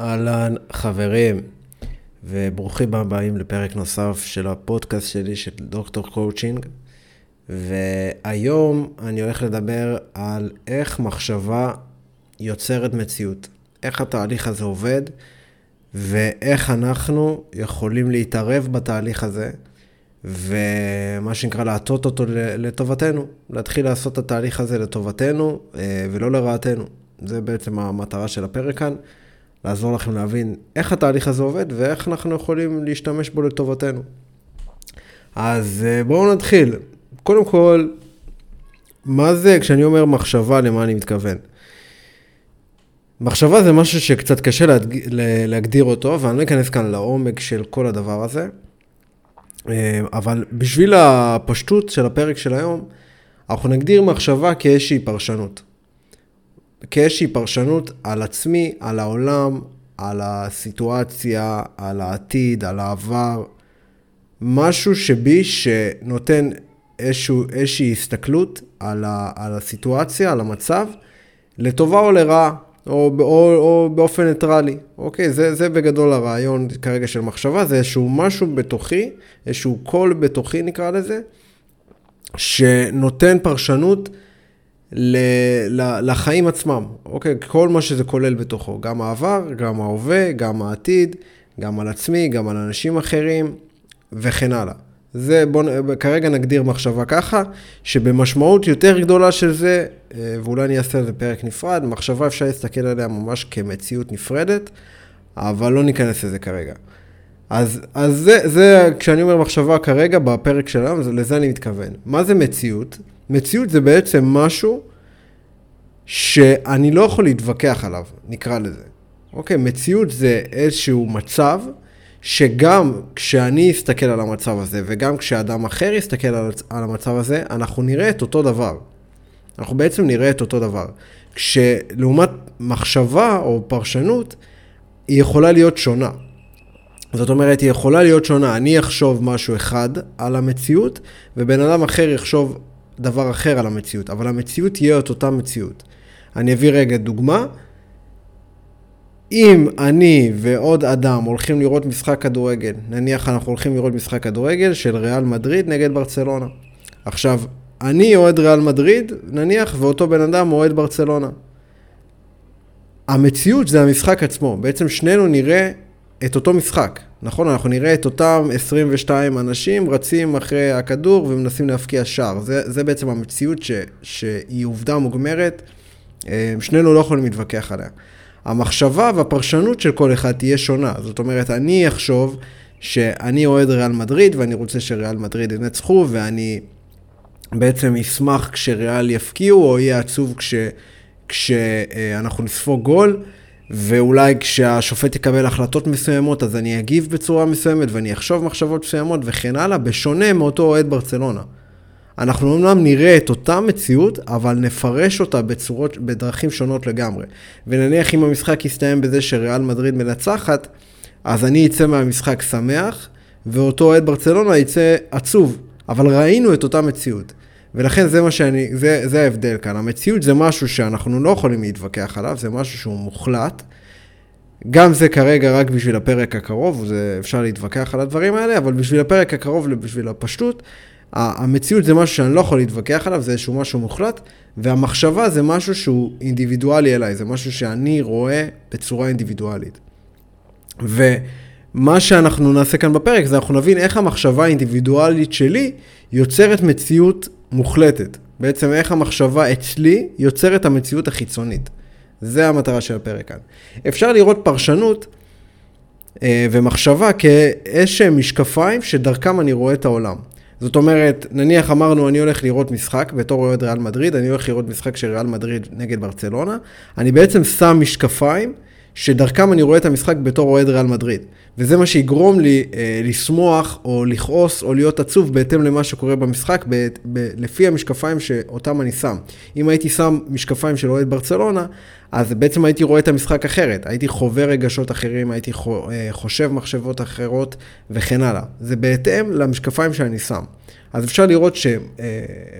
אהלן, חברים, וברוכים הבאים לפרק נוסף של הפודקאסט שלי, של דוקטור קואוצ'ינג. והיום אני הולך לדבר על איך מחשבה יוצרת מציאות. איך התהליך הזה עובד, ואיך אנחנו יכולים להתערב בתהליך הזה, ומה שנקרא להטות אותו לטובתנו. להתחיל לעשות את התהליך הזה לטובתנו אה, ולא לרעתנו. זה בעצם המטרה של הפרק כאן. לעזור לכם להבין איך התהליך הזה עובד ואיך אנחנו יכולים להשתמש בו לטובתנו. אז אה, בואו נתחיל. קודם כל, מה זה, כשאני אומר מחשבה, למה אני מתכוון? מחשבה זה משהו שקצת קשה להדג... להגדיר אותו, ואני לא אכנס כאן לעומק של כל הדבר הזה. אה, אבל בשביל הפשטות של הפרק של היום, אנחנו נגדיר מחשבה כאיזושהי פרשנות. כאיזושהי פרשנות על עצמי, על העולם, על הסיטואציה, על העתיד, על העבר. משהו שבי שנותן איזשהו, איזושהי הסתכלות על, ה, על הסיטואציה, על המצב, לטובה או לרעה, או, או, או באופן ניטרלי. אוקיי, זה, זה בגדול הרעיון כרגע של מחשבה, זה איזשהו משהו בתוכי, איזשהו קול בתוכי נקרא לזה, שנותן פרשנות לחיים עצמם, אוקיי? כל מה שזה כולל בתוכו, גם העבר, גם ההווה, גם העתיד, גם על עצמי, גם על אנשים אחרים וכן הלאה. זה, בואו כרגע נגדיר מחשבה ככה, שבמשמעות יותר גדולה של זה, אה, ואולי אני אעשה על זה פרק נפרד, מחשבה אפשר להסתכל עליה ממש כמציאות נפרדת, אבל לא ניכנס לזה כרגע. אז, אז זה, זה, כשאני אומר מחשבה כרגע, בפרק שלנו, לזה אני מתכוון. מה זה מציאות? מציאות זה בעצם משהו שאני לא יכול להתווכח עליו, נקרא לזה. אוקיי, מציאות זה איזשהו מצב שגם כשאני אסתכל על המצב הזה וגם כשאדם אחר יסתכל על, על המצב הזה, אנחנו נראה את אותו דבר. אנחנו בעצם נראה את אותו דבר. כשלעומת מחשבה או פרשנות, היא יכולה להיות שונה. זאת אומרת, היא יכולה להיות שונה. אני אחשוב משהו אחד על המציאות, ובן אדם אחר יחשוב דבר אחר על המציאות, אבל המציאות תהיה את אותה מציאות. אני אביא רגע דוגמה. אם אני ועוד אדם הולכים לראות משחק כדורגל, נניח אנחנו הולכים לראות משחק כדורגל של ריאל מדריד נגד ברצלונה. עכשיו, אני אוהד ריאל מדריד, נניח, ואותו בן אדם אוהד ברצלונה. המציאות זה המשחק עצמו. בעצם שנינו נראה את אותו משחק. נכון? אנחנו נראה את אותם 22 אנשים רצים אחרי הכדור ומנסים להפקיע שער. זה, זה בעצם המציאות ש, שהיא עובדה מוגמרת, אה, שנינו לא יכולים להתווכח עליה. המחשבה והפרשנות של כל אחד תהיה שונה. זאת אומרת, אני אחשוב שאני אוהד ריאל מדריד ואני רוצה שריאל מדריד ינצחו ואני בעצם אשמח כשריאל יפקיעו או יהיה עצוב כש, כשאנחנו נספוג גול. ואולי כשהשופט יקבל החלטות מסוימות, אז אני אגיב בצורה מסוימת ואני אחשוב מחשבות מסוימות וכן הלאה, בשונה מאותו אוהד ברצלונה. אנחנו אומנם נראה את אותה מציאות, אבל נפרש אותה בצורות, בדרכים שונות לגמרי. ונניח אם המשחק יסתיים בזה שריאל מדריד מנצחת, אז אני אצא מהמשחק שמח, ואותו אוהד ברצלונה יצא עצוב. אבל ראינו את אותה מציאות. ולכן זה מה שאני, זה, זה ההבדל כאן. המציאות זה משהו שאנחנו לא יכולים להתווכח עליו, זה משהו שהוא מוחלט. גם זה כרגע רק בשביל הפרק הקרוב, זה, אפשר להתווכח על הדברים האלה, אבל בשביל הפרק הקרוב, בשביל הפשטות, המציאות זה משהו שאני לא יכול להתווכח עליו, זה איזשהו משהו מוחלט, והמחשבה זה משהו שהוא אינדיבידואלי אליי, זה משהו שאני רואה בצורה אינדיבידואלית. ומה שאנחנו נעשה כאן בפרק זה אנחנו נבין איך המחשבה האינדיבידואלית שלי יוצרת מציאות מוחלטת. בעצם איך המחשבה אצלי יוצרת המציאות החיצונית. זה המטרה של הפרק כאן. אפשר לראות פרשנות אה, ומחשבה כאיזשהם משקפיים שדרכם אני רואה את העולם. זאת אומרת, נניח אמרנו, אני הולך לראות משחק, בתור אוהד ריאל מדריד, אני הולך לראות משחק של ריאל מדריד נגד ברצלונה, אני בעצם שם משקפיים שדרכם אני רואה את המשחק בתור אוהד ריאל מדריד. וזה מה שיגרום לי אה, לשמוח או לכעוס או להיות עצוב בהתאם למה שקורה במשחק, ב, ב, לפי המשקפיים שאותם אני שם. אם הייתי שם משקפיים של אוהד ברצלונה, אז בעצם הייתי רואה את המשחק אחרת. הייתי חווה רגשות אחרים, הייתי אה, חושב מחשבות אחרות וכן הלאה. זה בהתאם למשקפיים שאני שם. אז אפשר לראות, ש,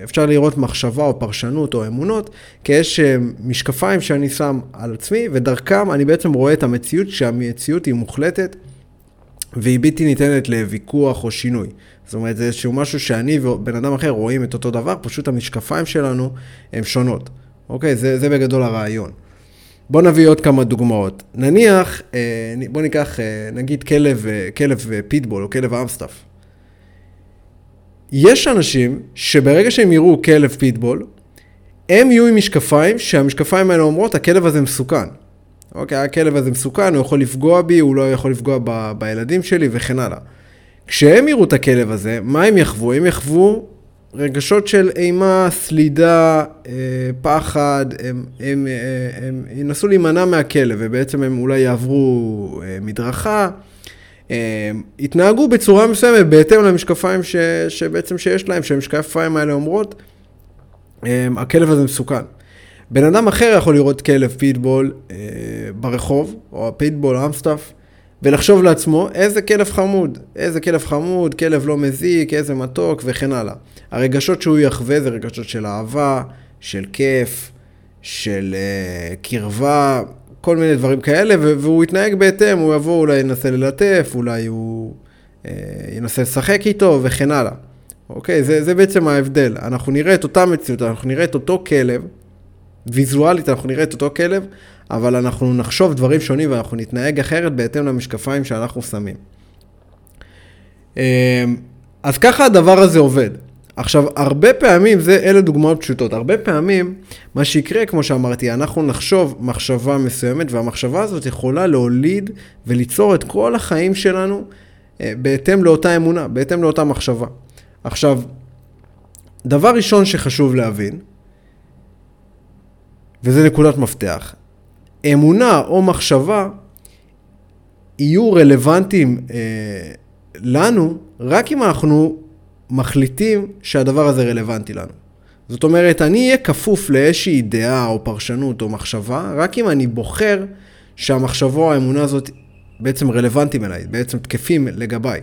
אפשר לראות מחשבה או פרשנות או אמונות כאיזה משקפיים שאני שם על עצמי, ודרכם אני בעצם רואה את המציאות, שהמציאות היא מוחלטת והיא בלתי ניתנת לוויכוח או שינוי. זאת אומרת, זה איזשהו משהו שאני ובן אדם אחר רואים את אותו דבר, פשוט המשקפיים שלנו הן שונות. אוקיי? זה, זה בגדול הרעיון. בואו נביא עוד כמה דוגמאות. נניח, אה, בואו ניקח, אה, נגיד כלב, אה, כלב פיטבול או כלב אמסטאפ. יש אנשים שברגע שהם יראו כלב פיטבול, הם יהיו עם משקפיים, שהמשקפיים האלה אומרות, הכלב הזה מסוכן. אוקיי, הכלב הזה מסוכן, הוא יכול לפגוע בי, הוא לא יכול לפגוע ב, בילדים שלי וכן הלאה. כשהם יראו את הכלב הזה, מה הם יחוו? הם יחוו רגשות של אימה, סלידה, אה, פחד, הם, הם, אה, הם ינסו להימנע מהכלב ובעצם הם אולי יעברו אה, מדרכה, יתנהגו בצורה מסוימת בהתאם למשקפיים ש, שבעצם שיש להם, שהמשקפיים האלה אומרות, הכלב הזה מסוכן. בן אדם אחר יכול לראות כלב פיטבול ברחוב, או פיטבול אמסטאפ, ולחשוב לעצמו איזה כלב חמוד, איזה כלב חמוד, כלב לא מזיק, איזה מתוק וכן הלאה. הרגשות שהוא יחווה זה רגשות של אהבה, של כיף, של אה, קרבה, כל מיני דברים כאלה, והוא יתנהג בהתאם, הוא יבוא, אולי ינסה ללטף, אולי הוא uh, ינסה לשחק איתו וכן הלאה. אוקיי? זה, זה בעצם ההבדל. אנחנו נראה את אותה מציאות, אנחנו נראה את אותו כלב, ויזואלית אנחנו נראה את אותו כלב, אבל אנחנו נחשוב דברים שונים ואנחנו נתנהג אחרת בהתאם למשקפיים שאנחנו שמים. אמ, אז ככה הדבר הזה עובד. עכשיו, הרבה פעמים, זה, אלה דוגמאות פשוטות, הרבה פעמים, מה שיקרה, כמו שאמרתי, אנחנו נחשוב מחשבה מסוימת, והמחשבה הזאת יכולה להוליד וליצור את כל החיים שלנו אה, בהתאם לאותה אמונה, בהתאם לאותה מחשבה. עכשיו, דבר ראשון שחשוב להבין, וזה נקודת מפתח, אמונה או מחשבה יהיו רלוונטיים אה, לנו רק אם אנחנו מחליטים שהדבר הזה רלוונטי לנו. זאת אומרת, אני אהיה כפוף לאיזושהי דעה או פרשנות או מחשבה, רק אם אני בוחר שהמחשבה או האמונה הזאת בעצם רלוונטיים אליי, בעצם תקפים לגביי.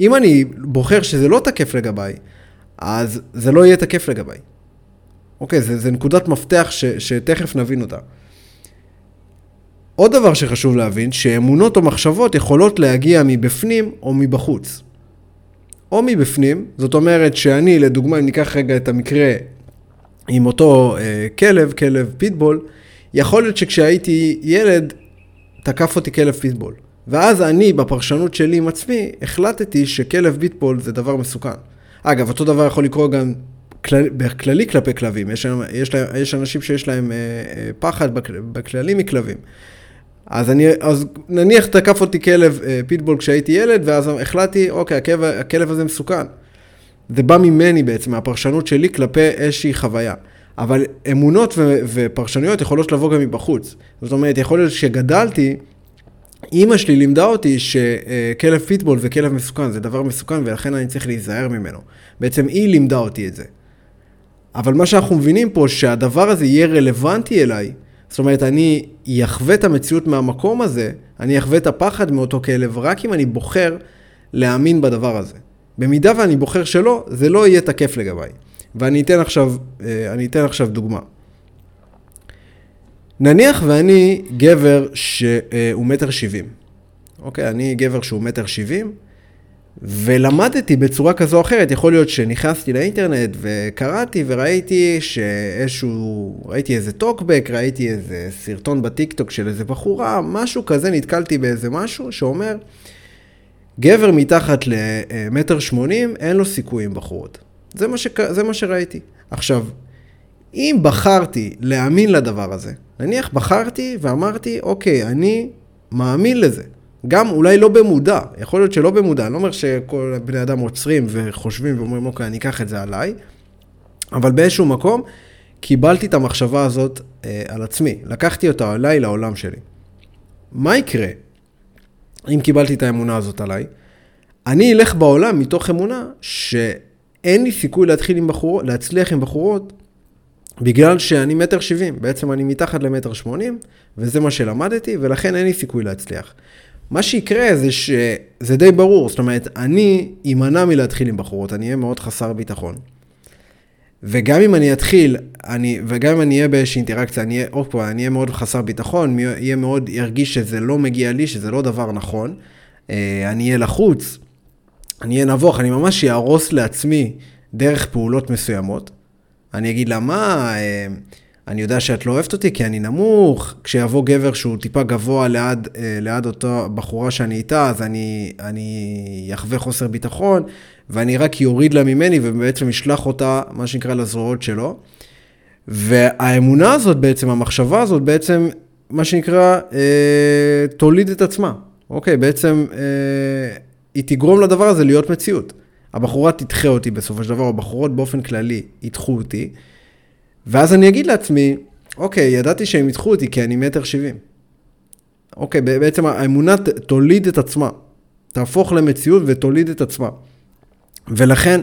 אם אני בוחר שזה לא תקף לגביי, אז זה לא יהיה תקף לגביי. אוקיי, זה, זה נקודת מפתח ש, שתכף נבין אותה. עוד דבר שחשוב להבין, שאמונות או מחשבות יכולות להגיע מבפנים או מבחוץ. או מבפנים, זאת אומרת שאני, לדוגמה, אם ניקח רגע את המקרה עם אותו אה, כלב, כלב פיטבול, יכול להיות שכשהייתי ילד, תקף אותי כלב פיטבול. ואז אני, בפרשנות שלי עם עצמי, החלטתי שכלב פיטבול זה דבר מסוכן. אגב, אותו דבר יכול לקרות גם כלל, בכללי כלפי כלבים. יש, יש, יש אנשים שיש להם אה, אה, פחד בכללי מכלבים. אז, אני, אז נניח תקף אותי כלב אה, פיטבול כשהייתי ילד, ואז החלטתי, אוקיי, הכלב, הכלב הזה מסוכן. זה בא ממני בעצם, מהפרשנות שלי כלפי איזושהי חוויה. אבל אמונות ו- ופרשנויות יכולות לבוא גם מבחוץ. זאת אומרת, יכול להיות שגדלתי, אימא שלי לימדה אותי שכלב פיטבול וכלב מסוכן זה דבר מסוכן ולכן אני צריך להיזהר ממנו. בעצם היא לימדה אותי את זה. אבל מה שאנחנו מבינים פה, שהדבר הזה יהיה רלוונטי אליי, זאת אומרת, אני אחווה את המציאות מהמקום הזה, אני אחווה את הפחד מאותו כלב, רק אם אני בוחר להאמין בדבר הזה. במידה ואני בוחר שלא, זה לא יהיה תקף לגביי. ואני אתן עכשיו, אה, אני אתן עכשיו דוגמה. נניח ואני גבר שהוא מטר שבעים. אוקיי, אני גבר שהוא מטר שבעים, ולמדתי בצורה כזו או אחרת, יכול להיות שנכנסתי לאינטרנט וקראתי וראיתי שאיזשהו, ראיתי איזה טוקבק, ראיתי איזה סרטון בטיקטוק של איזה בחורה, משהו כזה, נתקלתי באיזה משהו שאומר, גבר מתחת למטר שמונים, אין לו סיכוי עם בחורות. זה מה, שק... זה מה שראיתי. עכשיו, אם בחרתי להאמין לדבר הזה, נניח בחרתי ואמרתי, אוקיי, אני מאמין לזה. גם אולי לא במודע, יכול להיות שלא במודע, אני לא אומר שכל בני אדם עוצרים וחושבים ואומרים, אוקיי, אני אקח את זה עליי, אבל באיזשהו מקום קיבלתי את המחשבה הזאת אה, על עצמי, לקחתי אותה עליי לעולם שלי. מה יקרה אם קיבלתי את האמונה הזאת עליי? אני אלך בעולם מתוך אמונה שאין לי סיכוי להתחיל עם בחורות, להצליח עם בחורות בגלל שאני מטר שבעים, בעצם אני מתחת למטר שמונים, וזה מה שלמדתי, ולכן אין לי סיכוי להצליח. מה שיקרה זה שזה די ברור, זאת אומרת, אני אמנע מלהתחיל עם בחורות, אני אהיה מאוד חסר ביטחון. וגם אם אני אתחיל, אני, וגם אם אני אהיה באיזושהי אינטראקציה, אני אהיה, עוד פעם, אני אהיה מאוד חסר ביטחון, יהיה מאוד, ירגיש שזה לא מגיע לי, שזה לא דבר נכון. אה, אני אהיה לחוץ, אני אהיה נבוך, אני ממש אהרוס לעצמי דרך פעולות מסוימות. אני אגיד לה, מה, אה, אני יודע שאת לא אוהבת אותי כי אני נמוך, כשיבוא גבר שהוא טיפה גבוה ליד, אה, ליד אותה בחורה שאני איתה, אז אני, אני אחווה חוסר ביטחון, ואני רק יוריד לה ממני ובעצם אשלח אותה, מה שנקרא, לזרועות שלו. והאמונה הזאת בעצם, המחשבה הזאת בעצם, מה שנקרא, אה, תוליד את עצמה. אוקיי, בעצם אה, היא תגרום לדבר הזה להיות מציאות. הבחורה תדחה אותי בסופו של דבר, הבחורות באופן כללי ידחו אותי, ואז אני אגיד לעצמי, אוקיי, ידעתי שהם ידחו אותי כי אני מטר שבעים. אוקיי, בעצם האמונה תוליד את עצמה, תהפוך למציאות ותוליד את עצמה. ולכן,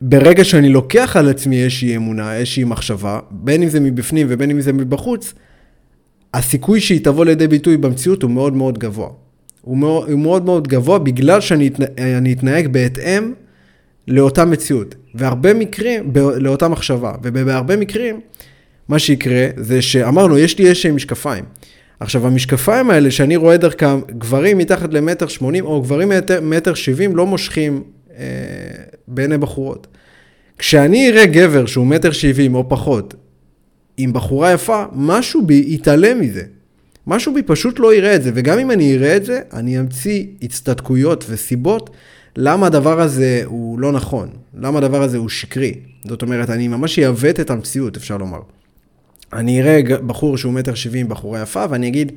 ברגע שאני לוקח על עצמי איזושהי אמונה, איזושהי מחשבה, בין אם זה מבפנים ובין אם זה מבחוץ, הסיכוי שהיא תבוא לידי ביטוי במציאות הוא מאוד מאוד גבוה. הוא מאוד הוא מאוד, מאוד גבוה בגלל שאני אתנהג בהתאם לאותה מציאות. והרבה מקרים, לאותה מחשבה. ובהרבה מקרים, מה שיקרה זה שאמרנו, יש לי איזשהם משקפיים. עכשיו, המשקפיים האלה שאני רואה דרכם, גברים מתחת למטר שמונים, או גברים מטר שבעים, לא מושכים אה, בעיני בחורות. כשאני אראה גבר שהוא מטר שבעים או פחות, עם בחורה יפה, משהו בי יתעלם מזה. משהו בי פשוט לא יראה את זה, וגם אם אני אראה את זה, אני אמציא הצטדקויות וסיבות למה הדבר הזה הוא לא נכון, למה הדבר הזה הוא שקרי. זאת אומרת, אני ממש אעוות את המציאות, אפשר לומר. אני אראה בחור שהוא מטר שבעים, בחורה יפה, ואני אגיד,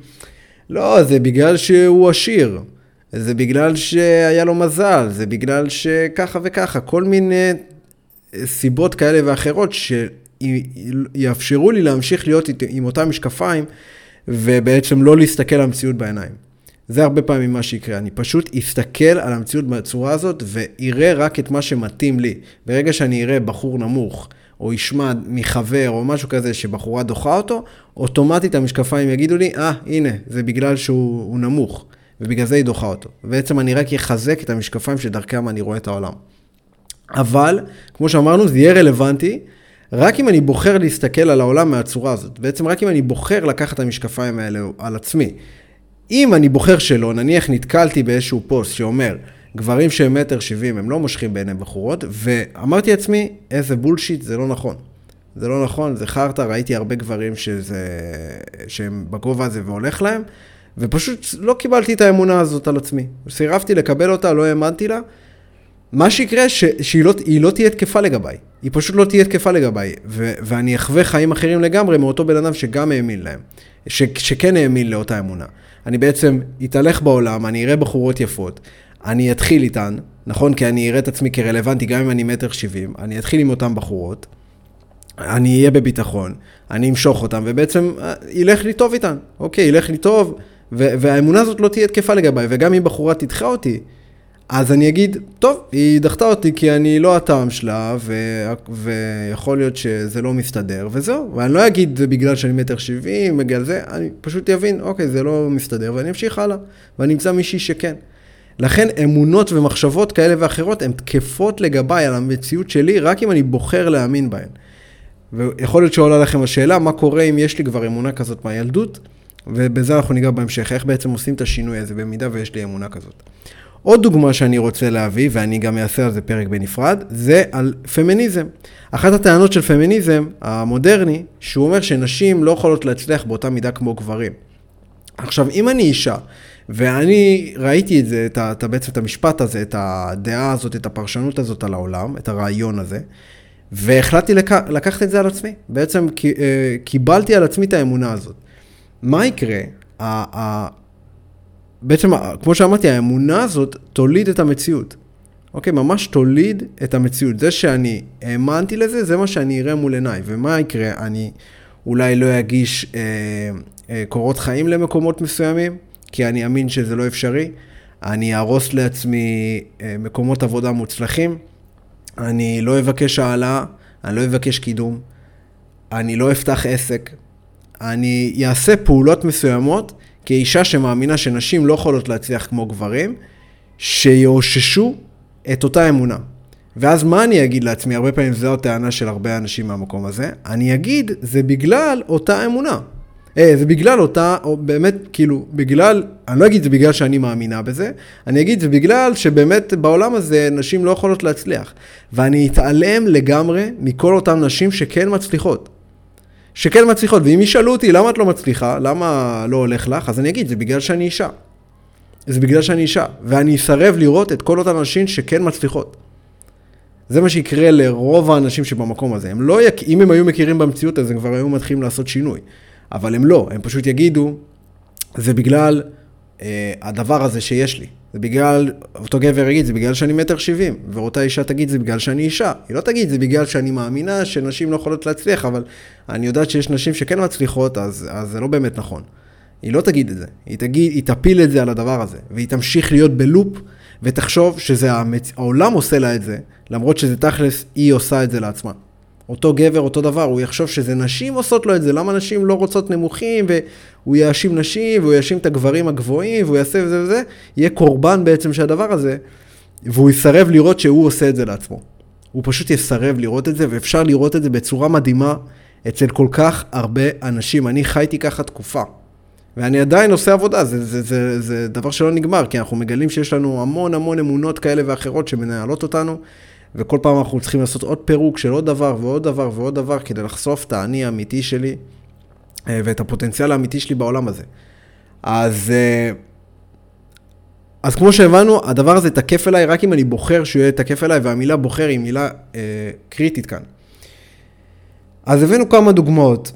לא, זה בגלל שהוא עשיר, זה בגלל שהיה לו מזל, זה בגלל שככה וככה, כל מיני סיבות כאלה ואחרות שיאפשרו לי להמשיך להיות עם אותם משקפיים, ובעצם לא להסתכל על המציאות בעיניים. זה הרבה פעמים מה שיקרה, אני פשוט אסתכל על המציאות בצורה הזאת ואראה רק את מה שמתאים לי. ברגע שאני אראה בחור נמוך, או ישמע מחבר או משהו כזה שבחורה דוחה אותו, אוטומטית המשקפיים יגידו לי, אה, ah, הנה, זה בגלל שהוא נמוך, ובגלל זה היא דוחה אותו. בעצם אני רק אחזק את המשקפיים שדרכם אני רואה את העולם. אבל, כמו שאמרנו, זה יהיה רלוונטי רק אם אני בוחר להסתכל על העולם מהצורה הזאת. בעצם רק אם אני בוחר לקחת את המשקפיים האלה על עצמי. אם אני בוחר שלא, נניח נתקלתי באיזשהו פוסט שאומר, גברים שהם מטר שבעים הם לא מושכים בעיני בחורות, ואמרתי לעצמי, איזה בולשיט, זה לא נכון. זה לא נכון, זה חרטא, ראיתי הרבה גברים שזה, שהם בגובה הזה והולך להם, ופשוט לא קיבלתי את האמונה הזאת על עצמי. סירבתי לקבל אותה, לא האמנתי לה. מה שיקרה, ש, שהיא לא, לא תהיה תקפה לגביי. היא פשוט לא תהיה תקפה לגביי. ו, ואני אחווה חיים אחרים לגמרי מאותו בן אדם שגם האמין להם. ש, שכן האמין לאותה אמונה. אני בעצם אתהלך בעולם, אני אראה בחורות יפות, אני אתחיל איתן, נכון? כי אני אראה את עצמי כרלוונטי גם אם אני מטר שבעים, אני אתחיל עם אותן בחורות, אני אהיה בביטחון, אני אמשוך אותן, ובעצם אה, ילך לי טוב איתן, אוקיי, ילך לי טוב, והאמונה הזאת לא תהיה תקפה לגביי, וגם אם בחורה תדחה אותי, אז אני אגיד, טוב, היא דחתה אותי כי אני לא הטעם שלה, ו... ויכול להיות שזה לא מסתדר, וזהו. ואני לא אגיד זה בגלל שאני מטר שבעים, בגלל זה, אני פשוט אבין, אוקיי, זה לא מסתדר, ואני אמשיך הלאה. ואני אמצא מישהי שכן. לכן אמונות ומחשבות כאלה ואחרות הן תקפות לגביי על המציאות שלי, רק אם אני בוחר להאמין בהן. ויכול להיות שעולה לכם השאלה, מה קורה אם יש לי כבר אמונה כזאת מהילדות, ובזה אנחנו ניגע בהמשך, איך בעצם עושים את השינוי הזה, במידה ויש לי אמונה כזאת. עוד דוגמה שאני רוצה להביא, ואני גם אעשה על זה פרק בנפרד, זה על פמיניזם. אחת הטענות של פמיניזם המודרני, שהוא אומר שנשים לא יכולות להצליח באותה מידה כמו גברים. עכשיו, אם אני אישה, ואני ראיתי את זה, את, את, בעצם את המשפט הזה, את הדעה הזאת, את הפרשנות הזאת על העולם, את הרעיון הזה, והחלטתי לק... לקחת את זה על עצמי. בעצם אה, קיבלתי על עצמי את האמונה הזאת. מה יקרה? בעצם, כמו שאמרתי, האמונה הזאת תוליד את המציאות. אוקיי, ממש תוליד את המציאות. זה שאני האמנתי לזה, זה מה שאני אראה מול עיניי. ומה יקרה? אני אולי לא אגיש אה, אה, קורות חיים למקומות מסוימים, כי אני אאמין שזה לא אפשרי. אני אהרוס לעצמי אה, מקומות עבודה מוצלחים. אני לא אבקש העלאה, אני לא אבקש קידום. אני לא אפתח עסק. אני אעשה פעולות מסוימות כאישה שמאמינה שנשים לא יכולות להצליח כמו גברים, שיאוששו את אותה אמונה. ואז מה אני אגיד לעצמי? הרבה פעמים זו הטענה של הרבה אנשים מהמקום הזה. אני אגיד, זה בגלל אותה אמונה. אה, זה בגלל אותה, או באמת, כאילו, בגלל, אני לא אגיד זה בגלל שאני מאמינה בזה, אני אגיד זה בגלל שבאמת בעולם הזה נשים לא יכולות להצליח. ואני אתעלם לגמרי מכל אותן נשים שכן מצליחות. שכן מצליחות, ואם ישאלו אותי למה את לא מצליחה, למה לא הולך לך, אז אני אגיד, זה בגלל שאני אישה. זה בגלל שאני אישה, ואני אסרב לראות את כל אותן נשים שכן מצליחות. זה מה שיקרה לרוב האנשים שבמקום הזה. הם לא, יק... אם הם היו מכירים במציאות, אז הם כבר היו מתחילים לעשות שינוי. אבל הם לא, הם פשוט יגידו, זה בגלל הדבר הזה שיש לי. זה בגלל, אותו גבר יגיד, זה בגלל שאני מטר שבעים, ואותה אישה תגיד, זה בגלל שאני אישה. היא לא תגיד, זה בגלל שאני מאמינה שנשים לא יכולות להצליח, אבל אני יודעת שיש נשים שכן מצליחות, אז, אז זה לא באמת נכון. היא לא תגיד את זה, היא, תגיד, היא תפיל את זה על הדבר הזה, והיא תמשיך להיות בלופ, ותחשוב שזה המצ... עושה לה את זה, למרות שזה תכלס, היא עושה את זה לעצמה. אותו גבר, אותו דבר, הוא יחשוב שזה נשים עושות לו את זה, למה נשים לא רוצות נמוכים, והוא יאשים נשים, והוא יאשים את הגברים הגבוהים, והוא יעשה וזה וזה, יהיה קורבן בעצם של הדבר הזה, והוא יסרב לראות שהוא עושה את זה לעצמו. הוא פשוט יסרב לראות את זה, ואפשר לראות את זה בצורה מדהימה אצל כל כך הרבה אנשים. אני חייתי ככה תקופה. ואני עדיין עושה עבודה, זה, זה, זה, זה דבר שלא נגמר, כי אנחנו מגלים שיש לנו המון המון אמונות כאלה ואחרות שמנהלות אותנו, וכל פעם אנחנו צריכים לעשות עוד פירוק של עוד דבר ועוד דבר ועוד דבר, כדי לחשוף את האני האמיתי שלי אה, ואת הפוטנציאל האמיתי שלי בעולם הזה. אז, אה, אז כמו שהבנו, הדבר הזה תקף אליי רק אם אני בוחר שהוא יהיה תקף אליי, והמילה בוחר היא מילה אה, קריטית כאן. אז הבאנו כמה דוגמאות.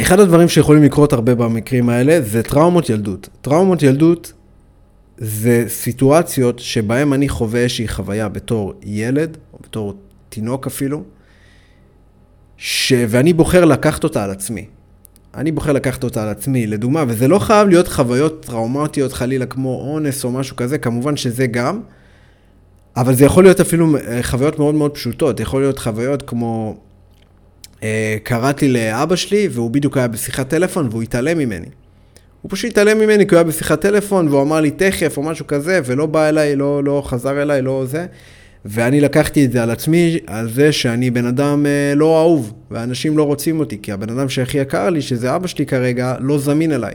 אחד הדברים שיכולים לקרות הרבה במקרים האלה זה טראומות ילדות. טראומות ילדות זה סיטואציות שבהן אני חווה איזושהי חוויה בתור ילד, או בתור תינוק אפילו, ש... ואני בוחר לקחת אותה על עצמי. אני בוחר לקחת אותה על עצמי, לדוגמה, וזה לא חייב להיות חוויות טראומטיות חלילה כמו אונס או משהו כזה, כמובן שזה גם, אבל זה יכול להיות אפילו אה, חוויות מאוד מאוד פשוטות, יכול להיות חוויות כמו, אה, קראתי לאבא שלי והוא בדיוק היה בשיחת טלפון והוא התעלם ממני. הוא פשוט התעלם ממני כי הוא היה בשיחת טלפון והוא אמר לי תכף או משהו כזה ולא בא אליי, לא, לא חזר אליי, לא זה. ואני לקחתי את זה על עצמי, על זה שאני בן אדם אה, לא אהוב, ואנשים לא רוצים אותי, כי הבן אדם שהכי יקר לי, שזה אבא שלי כרגע, לא זמין אליי.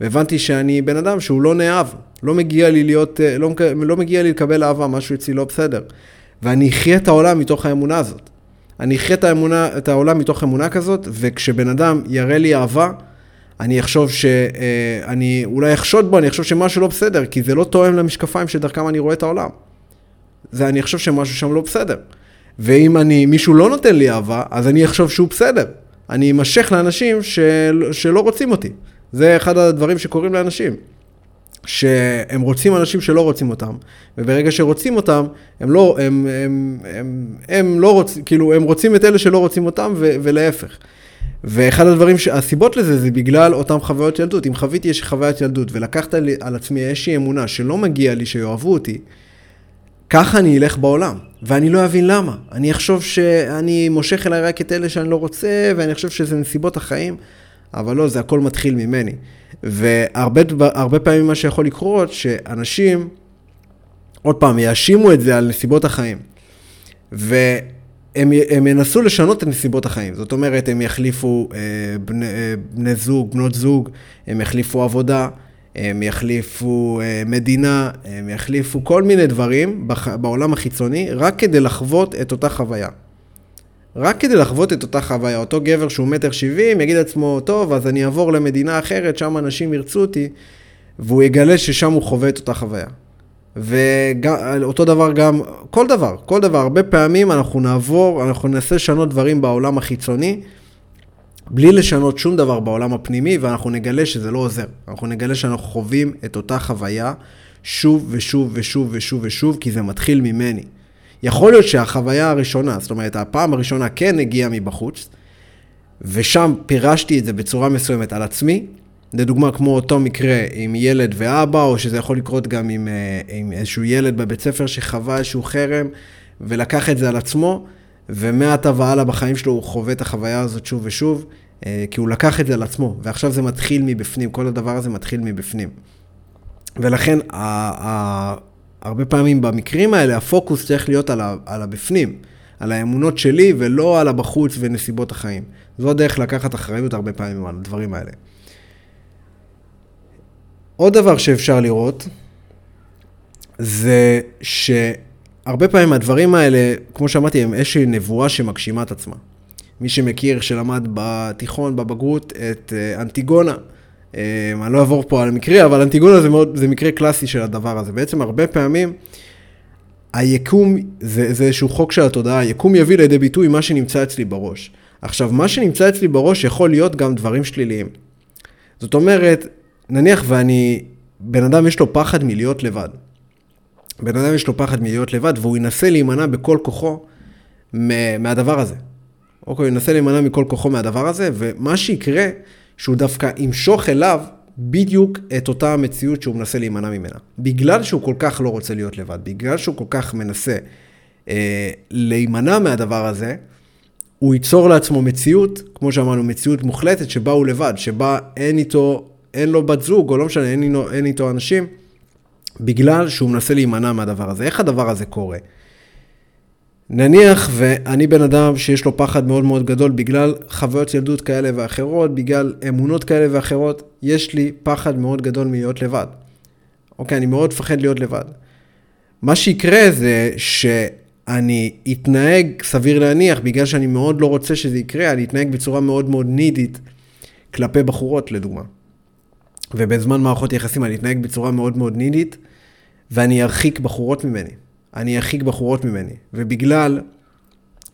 והבנתי שאני בן אדם שהוא לא נאהב, לא מגיע לי להיות, אה, לא, לא מגיע לי לקבל אהבה, משהו אצלי לא בסדר. ואני אחיה את העולם מתוך האמונה הזאת. אני אחיה את, האמונה, את העולם מתוך אמונה כזאת, וכשבן אדם יראה לי אהבה, אני אחשוב ש... אה, אני אולי אחשוד בו, אני אחשוב שמשהו לא בסדר, כי זה לא תואם למשקפיים שדרכם אני רואה את העולם. זה אני אחשוב שמשהו שם לא בסדר. ואם אני, מישהו לא נותן לי אהבה, אז אני אחשוב שהוא בסדר. אני אמשך לאנשים של, שלא רוצים אותי. זה אחד הדברים שקורים לאנשים. שהם רוצים אנשים שלא רוצים אותם, וברגע שרוצים אותם, הם לא, הם, הם, הם, הם לא רוצים, כאילו, הם רוצים את אלה שלא רוצים אותם, ו, ולהפך. ואחד הדברים, ש... הסיבות לזה זה בגלל אותם חוויות ילדות. אם חוויתי איזושהי חוויית ילדות ולקחת על עצמי איזושהי אמונה שלא מגיע לי שיאהבו אותי, ככה אני אלך בעולם, ואני לא אבין למה. אני אחשוב שאני מושך אליי רק את אלה שאני לא רוצה, ואני חושב שזה נסיבות החיים, אבל לא, זה הכל מתחיל ממני. והרבה פעמים מה שיכול לקרות, שאנשים, עוד פעם, יאשימו את זה על נסיבות החיים. ו... הם, הם ינסו לשנות את נסיבות החיים. זאת אומרת, הם יחליפו אה, בני, אה, בני זוג, בנות זוג, הם יחליפו עבודה, הם יחליפו אה, מדינה, הם יחליפו כל מיני דברים בח, בעולם החיצוני, רק כדי לחוות את אותה חוויה. רק כדי לחוות את אותה חוויה. אותו גבר שהוא מטר שבעים, יגיד לעצמו, טוב, אז אני אעבור למדינה אחרת, שם אנשים ירצו אותי, והוא יגלה ששם הוא חווה את אותה חוויה. ואותו דבר גם, כל דבר, כל דבר, הרבה פעמים אנחנו נעבור, אנחנו ננסה לשנות דברים בעולם החיצוני, בלי לשנות שום דבר בעולם הפנימי, ואנחנו נגלה שזה לא עוזר. אנחנו נגלה שאנחנו חווים את אותה חוויה שוב ושוב ושוב ושוב ושוב, כי זה מתחיל ממני. יכול להיות שהחוויה הראשונה, זאת אומרת, הפעם הראשונה כן הגיעה מבחוץ, ושם פירשתי את זה בצורה מסוימת על עצמי, לדוגמה, כמו אותו מקרה עם ילד ואבא, או שזה יכול לקרות גם עם, אה, עם איזשהו ילד בבית ספר שחווה איזשהו חרם, ולקח את זה על עצמו, ומעתה והלאה בחיים שלו הוא חווה את החוויה הזאת שוב ושוב. אה, כי הוא לקח את זה על עצמו, ועכשיו זה מתחיל מבפנים, כל הדבר הזה מתחיל מבפנים. ולכן, ה- ה- הרבה פעמים במקרים האלה, הפוקוס צריך להיות על, ה- על הבפנים, על האמונות שלי, ולא על הבחוץ ונסיבות החיים. זו הדרך לקחת אחריות הרבה פעמים על הדברים האלה. עוד דבר שאפשר לראות, זה שהרבה פעמים הדברים האלה, כמו שאמרתי, הם איזושהי נבואה שמגשימה את עצמה. מי שמכיר, שלמד בתיכון, בבגרות, את אה, אנטיגונה. אה, אני לא אעבור פה על המקרה, אבל אנטיגונה זה, מאוד, זה מקרה קלאסי של הדבר הזה. בעצם הרבה פעמים היקום, זה, זה איזשהו חוק של התודעה, היקום יביא לידי ביטוי מה שנמצא אצלי בראש. עכשיו, מה שנמצא אצלי בראש יכול להיות גם דברים שליליים. זאת אומרת, נניח ואני, בן אדם יש לו פחד מלהיות לבד. בן אדם יש לו פחד מלהיות לבד, והוא ינסה להימנע בכל כוחו מהדבר הזה. אוקיי, הוא ינסה להימנע מכל כוחו מהדבר הזה, ומה שיקרה, שהוא דווקא ימשוך אליו בדיוק את אותה המציאות שהוא מנסה להימנע ממנה. בגלל שהוא כל כך לא רוצה להיות לבד, בגלל שהוא כל כך מנסה אה, להימנע מהדבר הזה, הוא ייצור לעצמו מציאות, כמו שאמרנו, מציאות מוחלטת שבה הוא לבד, שבה אין איתו, אין לו בת זוג, או לא משנה, אין, איתו, אין איתו אנשים, בגלל שהוא מנסה להימנע מהדבר הזה. איך הדבר הזה קורה? נניח ואני בן אדם שיש לו פחד מאוד מאוד גדול בגלל חוויות ילדות כאלה ואחרות, בגלל אמונות כאלה ואחרות, יש לי פחד מאוד גדול מלהיות לבד. אוקיי, אני מאוד מפחד להיות לבד. מה שיקרה זה שאני אתנהג, סביר להניח, בגלל שאני מאוד לא רוצה שזה יקרה, אני אתנהג בצורה מאוד מאוד נידית כלפי בחורות, לדוגמה. ובזמן מערכות יחסים אני אתנהג בצורה מאוד מאוד נידית, ואני ארחיק בחורות ממני. אני ארחיק בחורות ממני. ובגלל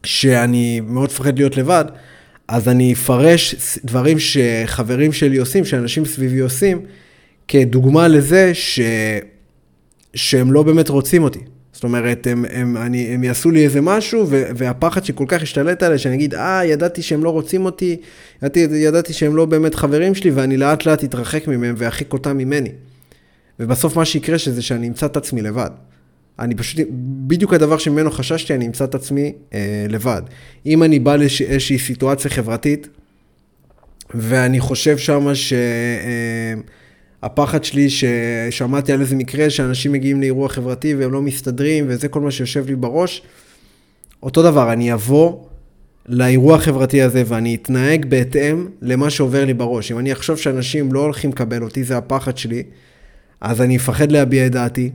שאני מאוד מפחד להיות לבד, אז אני אפרש דברים שחברים שלי עושים, שאנשים סביבי עושים, כדוגמה לזה ש... שהם לא באמת רוצים אותי. זאת אומרת, הם, הם, אני, הם יעשו לי איזה משהו, ו, והפחד שכל כך השתלט עליי, שאני אגיד, אה, ידעתי שהם לא רוצים אותי, ידעתי, ידעתי שהם לא באמת חברים שלי, ואני לאט לאט אתרחק ממהם וארחיק אותם ממני. ובסוף מה שיקרה שזה שאני אמצא את עצמי לבד. אני פשוט, בדיוק הדבר שממנו חששתי, אני אמצא את עצמי אה, לבד. אם אני בא לאיזושהי סיטואציה חברתית, ואני חושב שמה שהפחד אה, שלי, ששמעתי על איזה מקרה, שאנשים מגיעים לאירוע חברתי והם לא מסתדרים, וזה כל מה שיושב לי בראש, אותו דבר, אני אבוא לאירוע החברתי הזה ואני אתנהג בהתאם למה שעובר לי בראש. אם אני אחשוב שאנשים לא הולכים לקבל אותי, זה הפחד שלי, אז אני אפחד להביע את דעתי,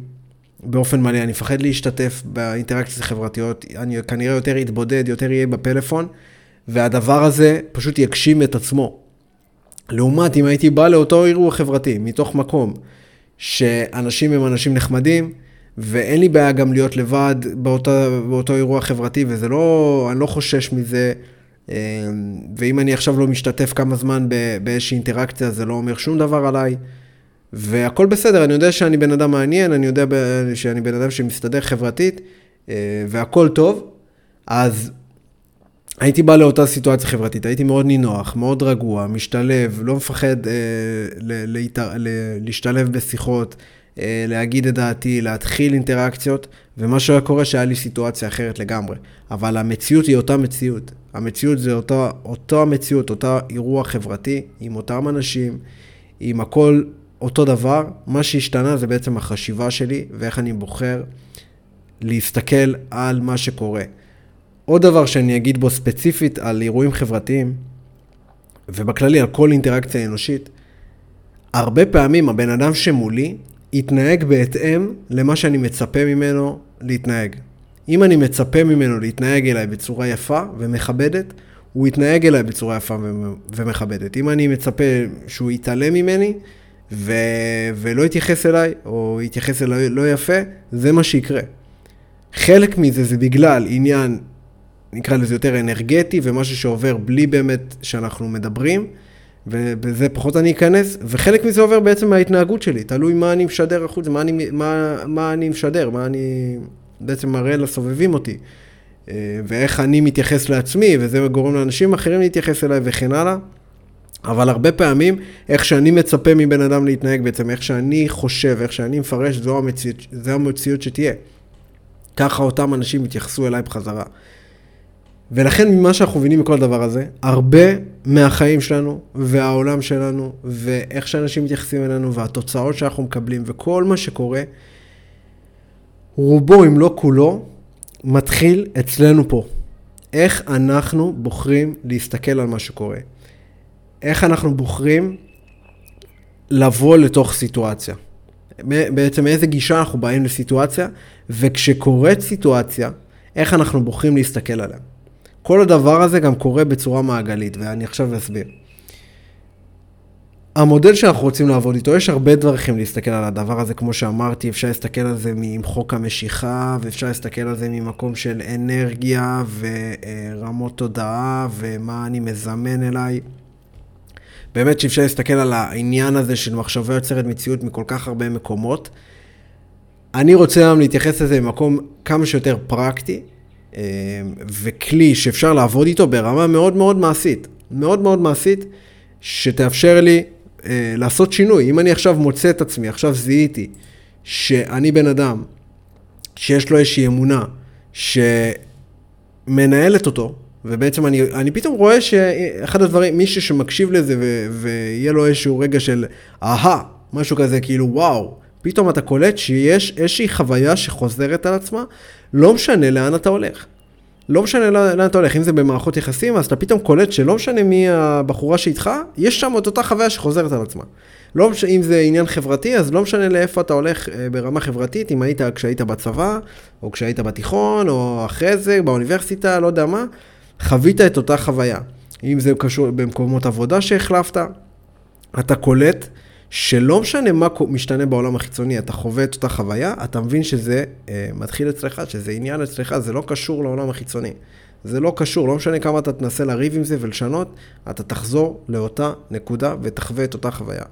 באופן מלא, אני מפחד להשתתף באינטראקציות החברתיות, אני כנראה יותר אתבודד, יותר אהיה בפלאפון, והדבר הזה פשוט יגשים את עצמו. לעומת אם הייתי בא לאותו אירוע חברתי, מתוך מקום שאנשים הם אנשים נחמדים, ואין לי בעיה גם להיות לבד באותו, באותו אירוע חברתי, וזה לא, אני לא חושש מזה, אה, ואם אני עכשיו לא משתתף כמה זמן באיזושהי אינטראקציה, זה לא אומר שום דבר עליי. והכל בסדר, אני יודע שאני בן אדם מעניין, אני יודע שאני בן אדם שמסתדר חברתית, אה, והכל טוב, אז הייתי בא לאותה סיטואציה חברתית, הייתי מאוד נינוח, מאוד רגוע, משתלב, לא מפחד אה, ל- ל- ל- להשתלב בשיחות, אה, להגיד את דעתי, להתחיל אינטראקציות, ומה שהיה קורה שהיה לי סיטואציה אחרת לגמרי. אבל המציאות היא אותה מציאות. המציאות זה אותה, אותה המציאות, אותה אירוע חברתי, עם אותם אנשים, עם הכל אותו דבר, מה שהשתנה זה בעצם החשיבה שלי ואיך אני בוחר להסתכל על מה שקורה. עוד דבר שאני אגיד בו ספציפית על אירועים חברתיים, ובכללי על כל אינטראקציה אנושית, הרבה פעמים הבן אדם שמולי יתנהג בהתאם למה שאני מצפה ממנו להתנהג. אם אני מצפה ממנו להתנהג אליי בצורה יפה ומכבדת, הוא יתנהג אליי בצורה יפה ומכבדת. אם אני מצפה שהוא יתעלם ממני, ו... ולא יתייחס אליי, או יתייחס אליי לא יפה, זה מה שיקרה. חלק מזה זה בגלל עניין, נקרא לזה יותר אנרגטי, ומשהו שעובר בלי באמת שאנחנו מדברים, ובזה פחות אני אכנס, וחלק מזה עובר בעצם מההתנהגות שלי, תלוי מה אני משדר החוצה, מה אני, מה, מה אני משדר, מה אני בעצם מראה לסובבים אותי, אה, ואיך אני מתייחס לעצמי, וזה גורם לאנשים אחרים להתייחס אליי וכן הלאה. אבל הרבה פעמים, איך שאני מצפה מבן אדם להתנהג בעצם, איך שאני חושב, איך שאני מפרש, זו המציאות, זו המציאות שתהיה. ככה אותם אנשים יתייחסו אליי בחזרה. ולכן ממה שאנחנו מבינים מכל הדבר הזה, הרבה מהחיים שלנו, והעולם שלנו, ואיך שאנשים מתייחסים אלינו, והתוצאות שאנחנו מקבלים, וכל מה שקורה, רובו, אם לא כולו, מתחיל אצלנו פה. איך אנחנו בוחרים להסתכל על מה שקורה. איך אנחנו בוחרים לבוא לתוך סיטואציה. בעצם איזה גישה אנחנו באים לסיטואציה, וכשקורית סיטואציה, איך אנחנו בוחרים להסתכל עליה. כל הדבר הזה גם קורה בצורה מעגלית, ואני עכשיו אסביר. המודל שאנחנו רוצים לעבוד איתו, יש הרבה דרכים להסתכל על הדבר הזה, כמו שאמרתי, אפשר להסתכל על זה מחוק המשיכה, ואפשר להסתכל על זה ממקום של אנרגיה ורמות תודעה, ומה אני מזמן אליי. באמת שאפשר להסתכל על העניין הזה של מחשבה יוצרת מציאות מכל כך הרבה מקומות. אני רוצה היום להתייחס לזה במקום כמה שיותר פרקטי, וכלי שאפשר לעבוד איתו ברמה מאוד מאוד מעשית. מאוד מאוד מעשית, שתאפשר לי אה, לעשות שינוי. אם אני עכשיו מוצא את עצמי, עכשיו זיהיתי שאני בן אדם שיש לו איזושהי אמונה שמנהלת אותו, ובעצם אני, אני פתאום רואה שאחד הדברים, מישהו שמקשיב לזה ו, ויהיה לו איזשהו רגע של אהה, משהו כזה, כאילו וואו, פתאום אתה קולט שיש איזושהי חוויה שחוזרת על עצמה, לא משנה לאן אתה הולך. לא משנה לאן אתה הולך, אם זה במערכות יחסים, אז אתה פתאום קולט שלא משנה מי הבחורה שאיתך, יש שם את אותה חוויה שחוזרת על עצמה. לא משנה, אם זה עניין חברתי, אז לא משנה לאיפה אתה הולך אה, ברמה חברתית, אם היית כשהיית בצבא, או כשהיית בתיכון, או אחרי זה, באוניברסיטה, לא יודע מה, חווית את אותה חוויה. אם זה קשור במקומות עבודה שהחלפת, אתה קולט שלא משנה מה משתנה בעולם החיצוני, אתה חווה את אותה חוויה, אתה מבין שזה אה, מתחיל אצלך, שזה עניין אצלך, זה לא קשור לעולם החיצוני. זה לא קשור, לא משנה כמה אתה תנסה לריב עם זה ולשנות, אתה תחזור לאותה נקודה ותחווה את אותה חוויה.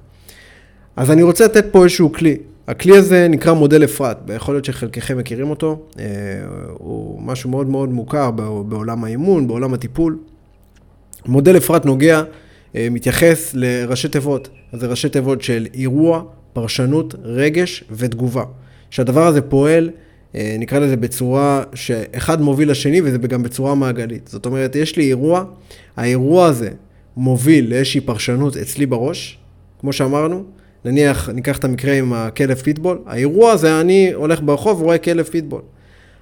אז אני רוצה לתת פה איזשהו כלי. הכלי הזה נקרא מודל אפרת, ויכול להיות שחלקכם מכירים אותו. אה, הוא משהו מאוד מאוד מוכר בעולם האימון, בעולם הטיפול. מודל אפרת נוגע מתייחס לראשי תיבות. אז זה ראשי תיבות של אירוע, פרשנות, רגש ותגובה. שהדבר הזה פועל, אה, נקרא לזה בצורה שאחד מוביל לשני וזה גם בצורה מעגלית. זאת אומרת, יש לי אירוע, האירוע הזה מוביל לאיזושהי פרשנות אצלי בראש, כמו שאמרנו. נניח, ניקח את המקרה עם הכלב פיטבול, האירוע הזה, אני הולך ברחוב ורואה כלב פיטבול.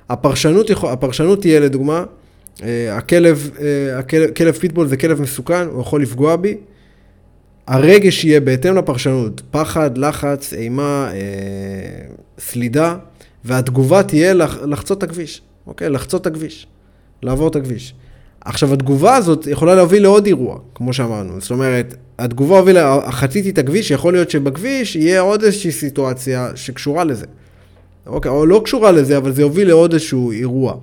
הפרשנות, הפרשנות תהיה לדוגמה, אה, הכלב, אה, הכלב, כלב פיטבול זה כלב מסוכן, הוא יכול לפגוע בי. הרגש יהיה בהתאם לפרשנות, פחד, לחץ, אימה, אה, סלידה, והתגובה תהיה לח, לחצות את הכביש, אוקיי? לחצות את הכביש, לעבור את הכביש. עכשיו, התגובה הזאת יכולה להוביל לעוד אירוע, כמו שאמרנו. זאת אומרת, התגובה הובילה, חציתי את הכביש, יכול להיות שבכביש יהיה עוד איזושהי סיטואציה שקשורה לזה. אוקיי, או לא קשורה לזה, אבל זה יוביל לעוד איזשהו אירוע.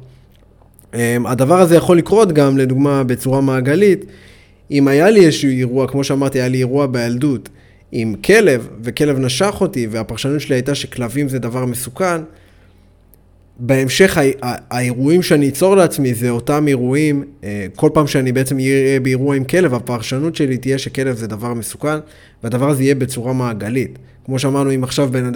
אמ, הדבר הזה יכול לקרות גם, לדוגמה, בצורה מעגלית. אם היה לי איזשהו אירוע, כמו שאמרתי, היה לי אירוע בילדות עם כלב, וכלב נשך אותי, והפרשנות שלי הייתה שכלבים זה דבר מסוכן, בהמשך האירועים שאני אצור לעצמי זה אותם אירועים, אה, כל פעם שאני בעצם אהיה באירוע עם כלב, הפרשנות שלי תהיה שכלב זה דבר מסוכן, והדבר הזה יהיה בצורה מעגלית. כמו שאמרנו, אם עכשיו בין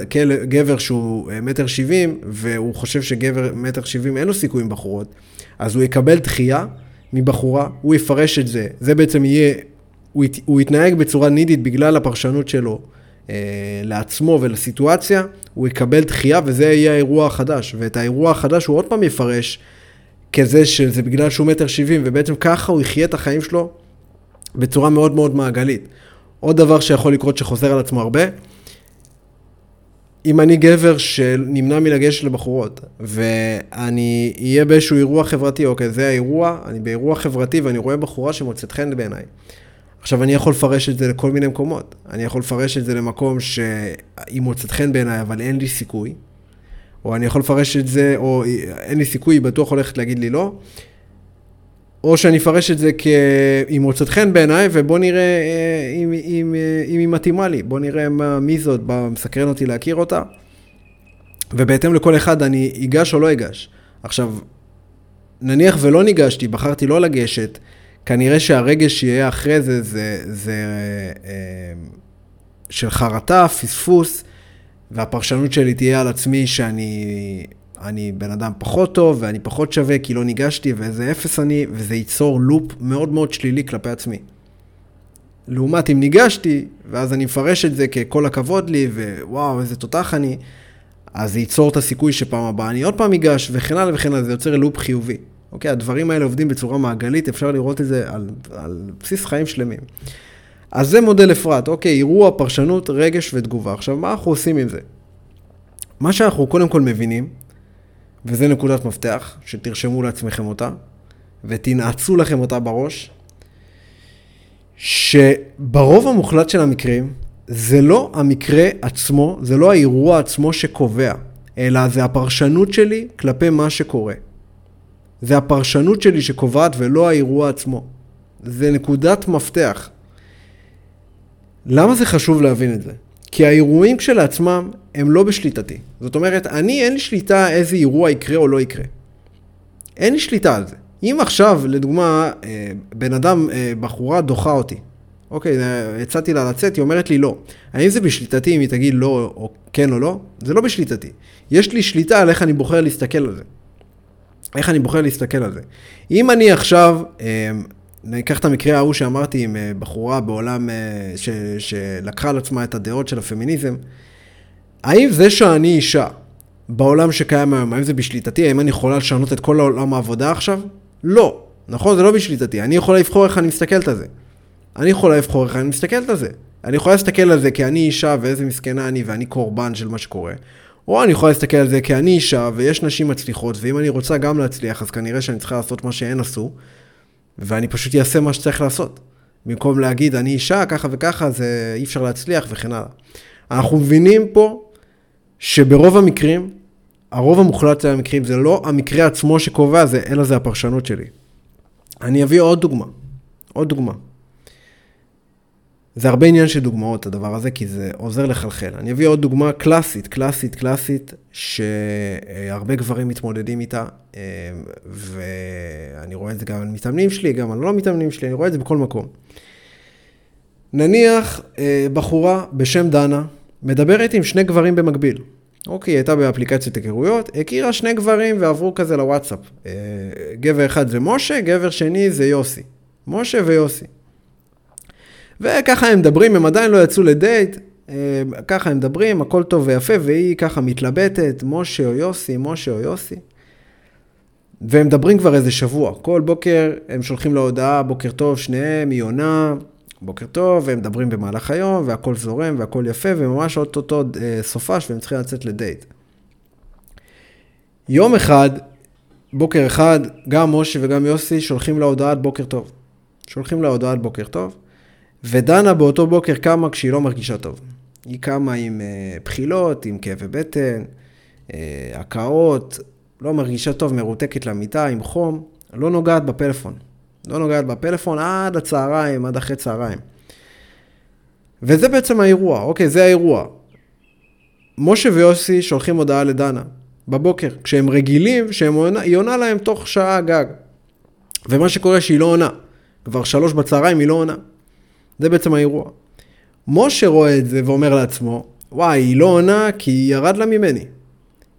גבר שהוא אה, מטר שבעים, והוא חושב שגבר מטר שבעים אין לו סיכוי עם בחורות, אז הוא יקבל דחייה מבחורה, הוא יפרש את זה, זה בעצם יהיה, הוא, ית, הוא יתנהג בצורה נידית בגלל הפרשנות שלו אה, לעצמו ולסיטואציה, הוא יקבל דחייה וזה יהיה האירוע החדש. ואת האירוע החדש הוא עוד פעם יפרש כזה שזה בגלל שהוא מטר שבעים, ובעצם ככה הוא יחיה את החיים שלו בצורה מאוד מאוד מעגלית. עוד דבר שיכול לקרות שחוזר על עצמו הרבה, אם אני גבר שנמנע מלגשת לבחורות, ואני אהיה באיזשהו אירוע חברתי, אוקיי, זה האירוע, אני באירוע חברתי ואני רואה בחורה שמוצאת חן בעיניי. עכשיו, אני יכול לפרש את זה לכל מיני מקומות. אני יכול לפרש את זה למקום שהיא מוצאת חן בעיניי, אבל אין לי סיכוי. או אני יכול לפרש את זה, או אין לי סיכוי, היא בטוח הולכת להגיד לי לא. או שאני אפרש את זה כהיא מוצאת חן בעיניי, ובוא נראה אה, אם, אם, אה, אם היא מתאימה לי. בוא נראה מה, מי זאת, מסקרן אותי להכיר אותה. ובהתאם לכל אחד אני אגש או לא אגש. עכשיו, נניח ולא ניגשתי, בחרתי לא לגשת, כנראה שהרגש שיהיה אחרי זה, זה, זה אה, של חרטה, פספוס, והפרשנות שלי תהיה על עצמי שאני אני בן אדם פחות טוב, ואני פחות שווה כי לא ניגשתי, ואיזה אפס אני, וזה ייצור לופ מאוד מאוד שלילי כלפי עצמי. לעומת אם ניגשתי, ואז אני מפרש את זה ככל הכבוד לי, ווואו, איזה תותח אני, אז זה ייצור את הסיכוי שפעם הבאה אני עוד פעם אגש, וכן הלאה וכן הלאה, זה יוצר לופ חיובי. אוקיי, הדברים האלה עובדים בצורה מעגלית, אפשר לראות את זה על, על בסיס חיים שלמים. אז זה מודל אפרת, אוקיי, אירוע, פרשנות, רגש ותגובה. עכשיו, מה אנחנו עושים עם זה? מה שאנחנו קודם כל מבינים, וזה נקודת מפתח, שתרשמו לעצמכם אותה, ותנעצו לכם אותה בראש, שברוב המוחלט של המקרים, זה לא המקרה עצמו, זה לא האירוע עצמו שקובע, אלא זה הפרשנות שלי כלפי מה שקורה. זה הפרשנות שלי שקובעת ולא האירוע עצמו. זה נקודת מפתח. למה זה חשוב להבין את זה? כי האירועים כשלעצמם הם לא בשליטתי. זאת אומרת, אני אין לי שליטה איזה אירוע יקרה או לא יקרה. אין לי שליטה על זה. אם עכשיו, לדוגמה, אה, בן אדם, אה, בחורה דוחה אותי, אוקיי, הצעתי לה לצאת, היא אומרת לי לא. האם זה בשליטתי אם היא תגיד לא או כן או לא? זה לא בשליטתי. יש לי שליטה על איך אני בוחר להסתכל על זה. איך אני בוחר להסתכל על זה. אם אני עכשיו, אה, ניקח את המקרה ההוא שאמרתי עם בחורה בעולם ש, שלקחה על עצמה את הדעות של הפמיניזם, האם זה שאני אישה בעולם שקיים היום, האם זה בשליטתי? האם אני יכולה לשנות את כל העולם העבודה עכשיו? לא. נכון? זה לא בשליטתי. אני יכולה לבחור איך אני מסתכלת על זה. אני יכולה לבחור איך אני מסתכלת על זה. אני יכולה להסתכל על זה כי אני אישה ואיזה מסכנה אני ואני קורבן של מה שקורה. או אני יכולה להסתכל על זה כי אני אישה ויש נשים מצליחות, ואם אני רוצה גם להצליח, אז כנראה שאני צריכה לעשות מה שהן עשו, ואני פשוט אעשה מה שצריך לעשות. במקום להגיד, אני אישה, ככה וככה, זה אי אפשר להצליח וכן הלאה. אנחנו מבינים פה שברוב המקרים, הרוב המוחלט של המקרים, זה לא המקרה עצמו שקובע, זה, אלא זה הפרשנות שלי. אני אביא עוד דוגמה. עוד דוגמה. זה הרבה עניין של דוגמאות, הדבר הזה, כי זה עוזר לחלחל. אני אביא עוד דוגמה קלאסית, קלאסית, קלאסית, שהרבה גברים מתמודדים איתה, ואני רואה את זה גם על מתאמנים שלי, גם על לא מתאמנים שלי, אני רואה את זה בכל מקום. נניח בחורה בשם דנה, מדברת עם שני גברים במקביל. אוקיי, היא הייתה באפליקציית היכרויות, הכירה שני גברים ועברו כזה לוואטסאפ. אה, גבר אחד זה משה, גבר שני זה יוסי. משה ויוסי. וככה הם מדברים, הם עדיין לא יצאו לדייט, אה, ככה הם מדברים, הכל טוב ויפה, והיא ככה מתלבטת, משה או יוסי, משה או יוסי. והם מדברים כבר איזה שבוע. כל בוקר הם שולחים לה הודעה, בוקר טוב, שניהם, היא עונה, בוקר טוב, והם מדברים במהלך היום, והכל זורם, והכל יפה, וממש אוטוטו אה, סופש, והם צריכים לצאת לדייט. יום אחד, בוקר אחד, גם משה וגם יוסי שולחים לה הודעת בוקר טוב. שולחים לה הודעת בוקר טוב, ודנה באותו בוקר קמה כשהיא לא מרגישה טוב. היא קמה עם אה, בחילות, עם כאבי בטן, אה, הקאות, לא מרגישה טוב, מרותקת למיטה, עם חום, לא נוגעת בפלאפון. לא נוגעת בפלאפון עד הצהריים, עד אחרי צהריים. וזה בעצם האירוע, אוקיי, זה האירוע. משה ויוסי שולחים הודעה לדנה, בבוקר, כשהם רגילים שהיא עונה להם תוך שעה גג. ומה שקורה שהיא לא עונה. כבר שלוש בצהריים היא לא עונה. זה בעצם האירוע. משה רואה את זה ואומר לעצמו, וואי, היא לא עונה כי היא ירד לה ממני.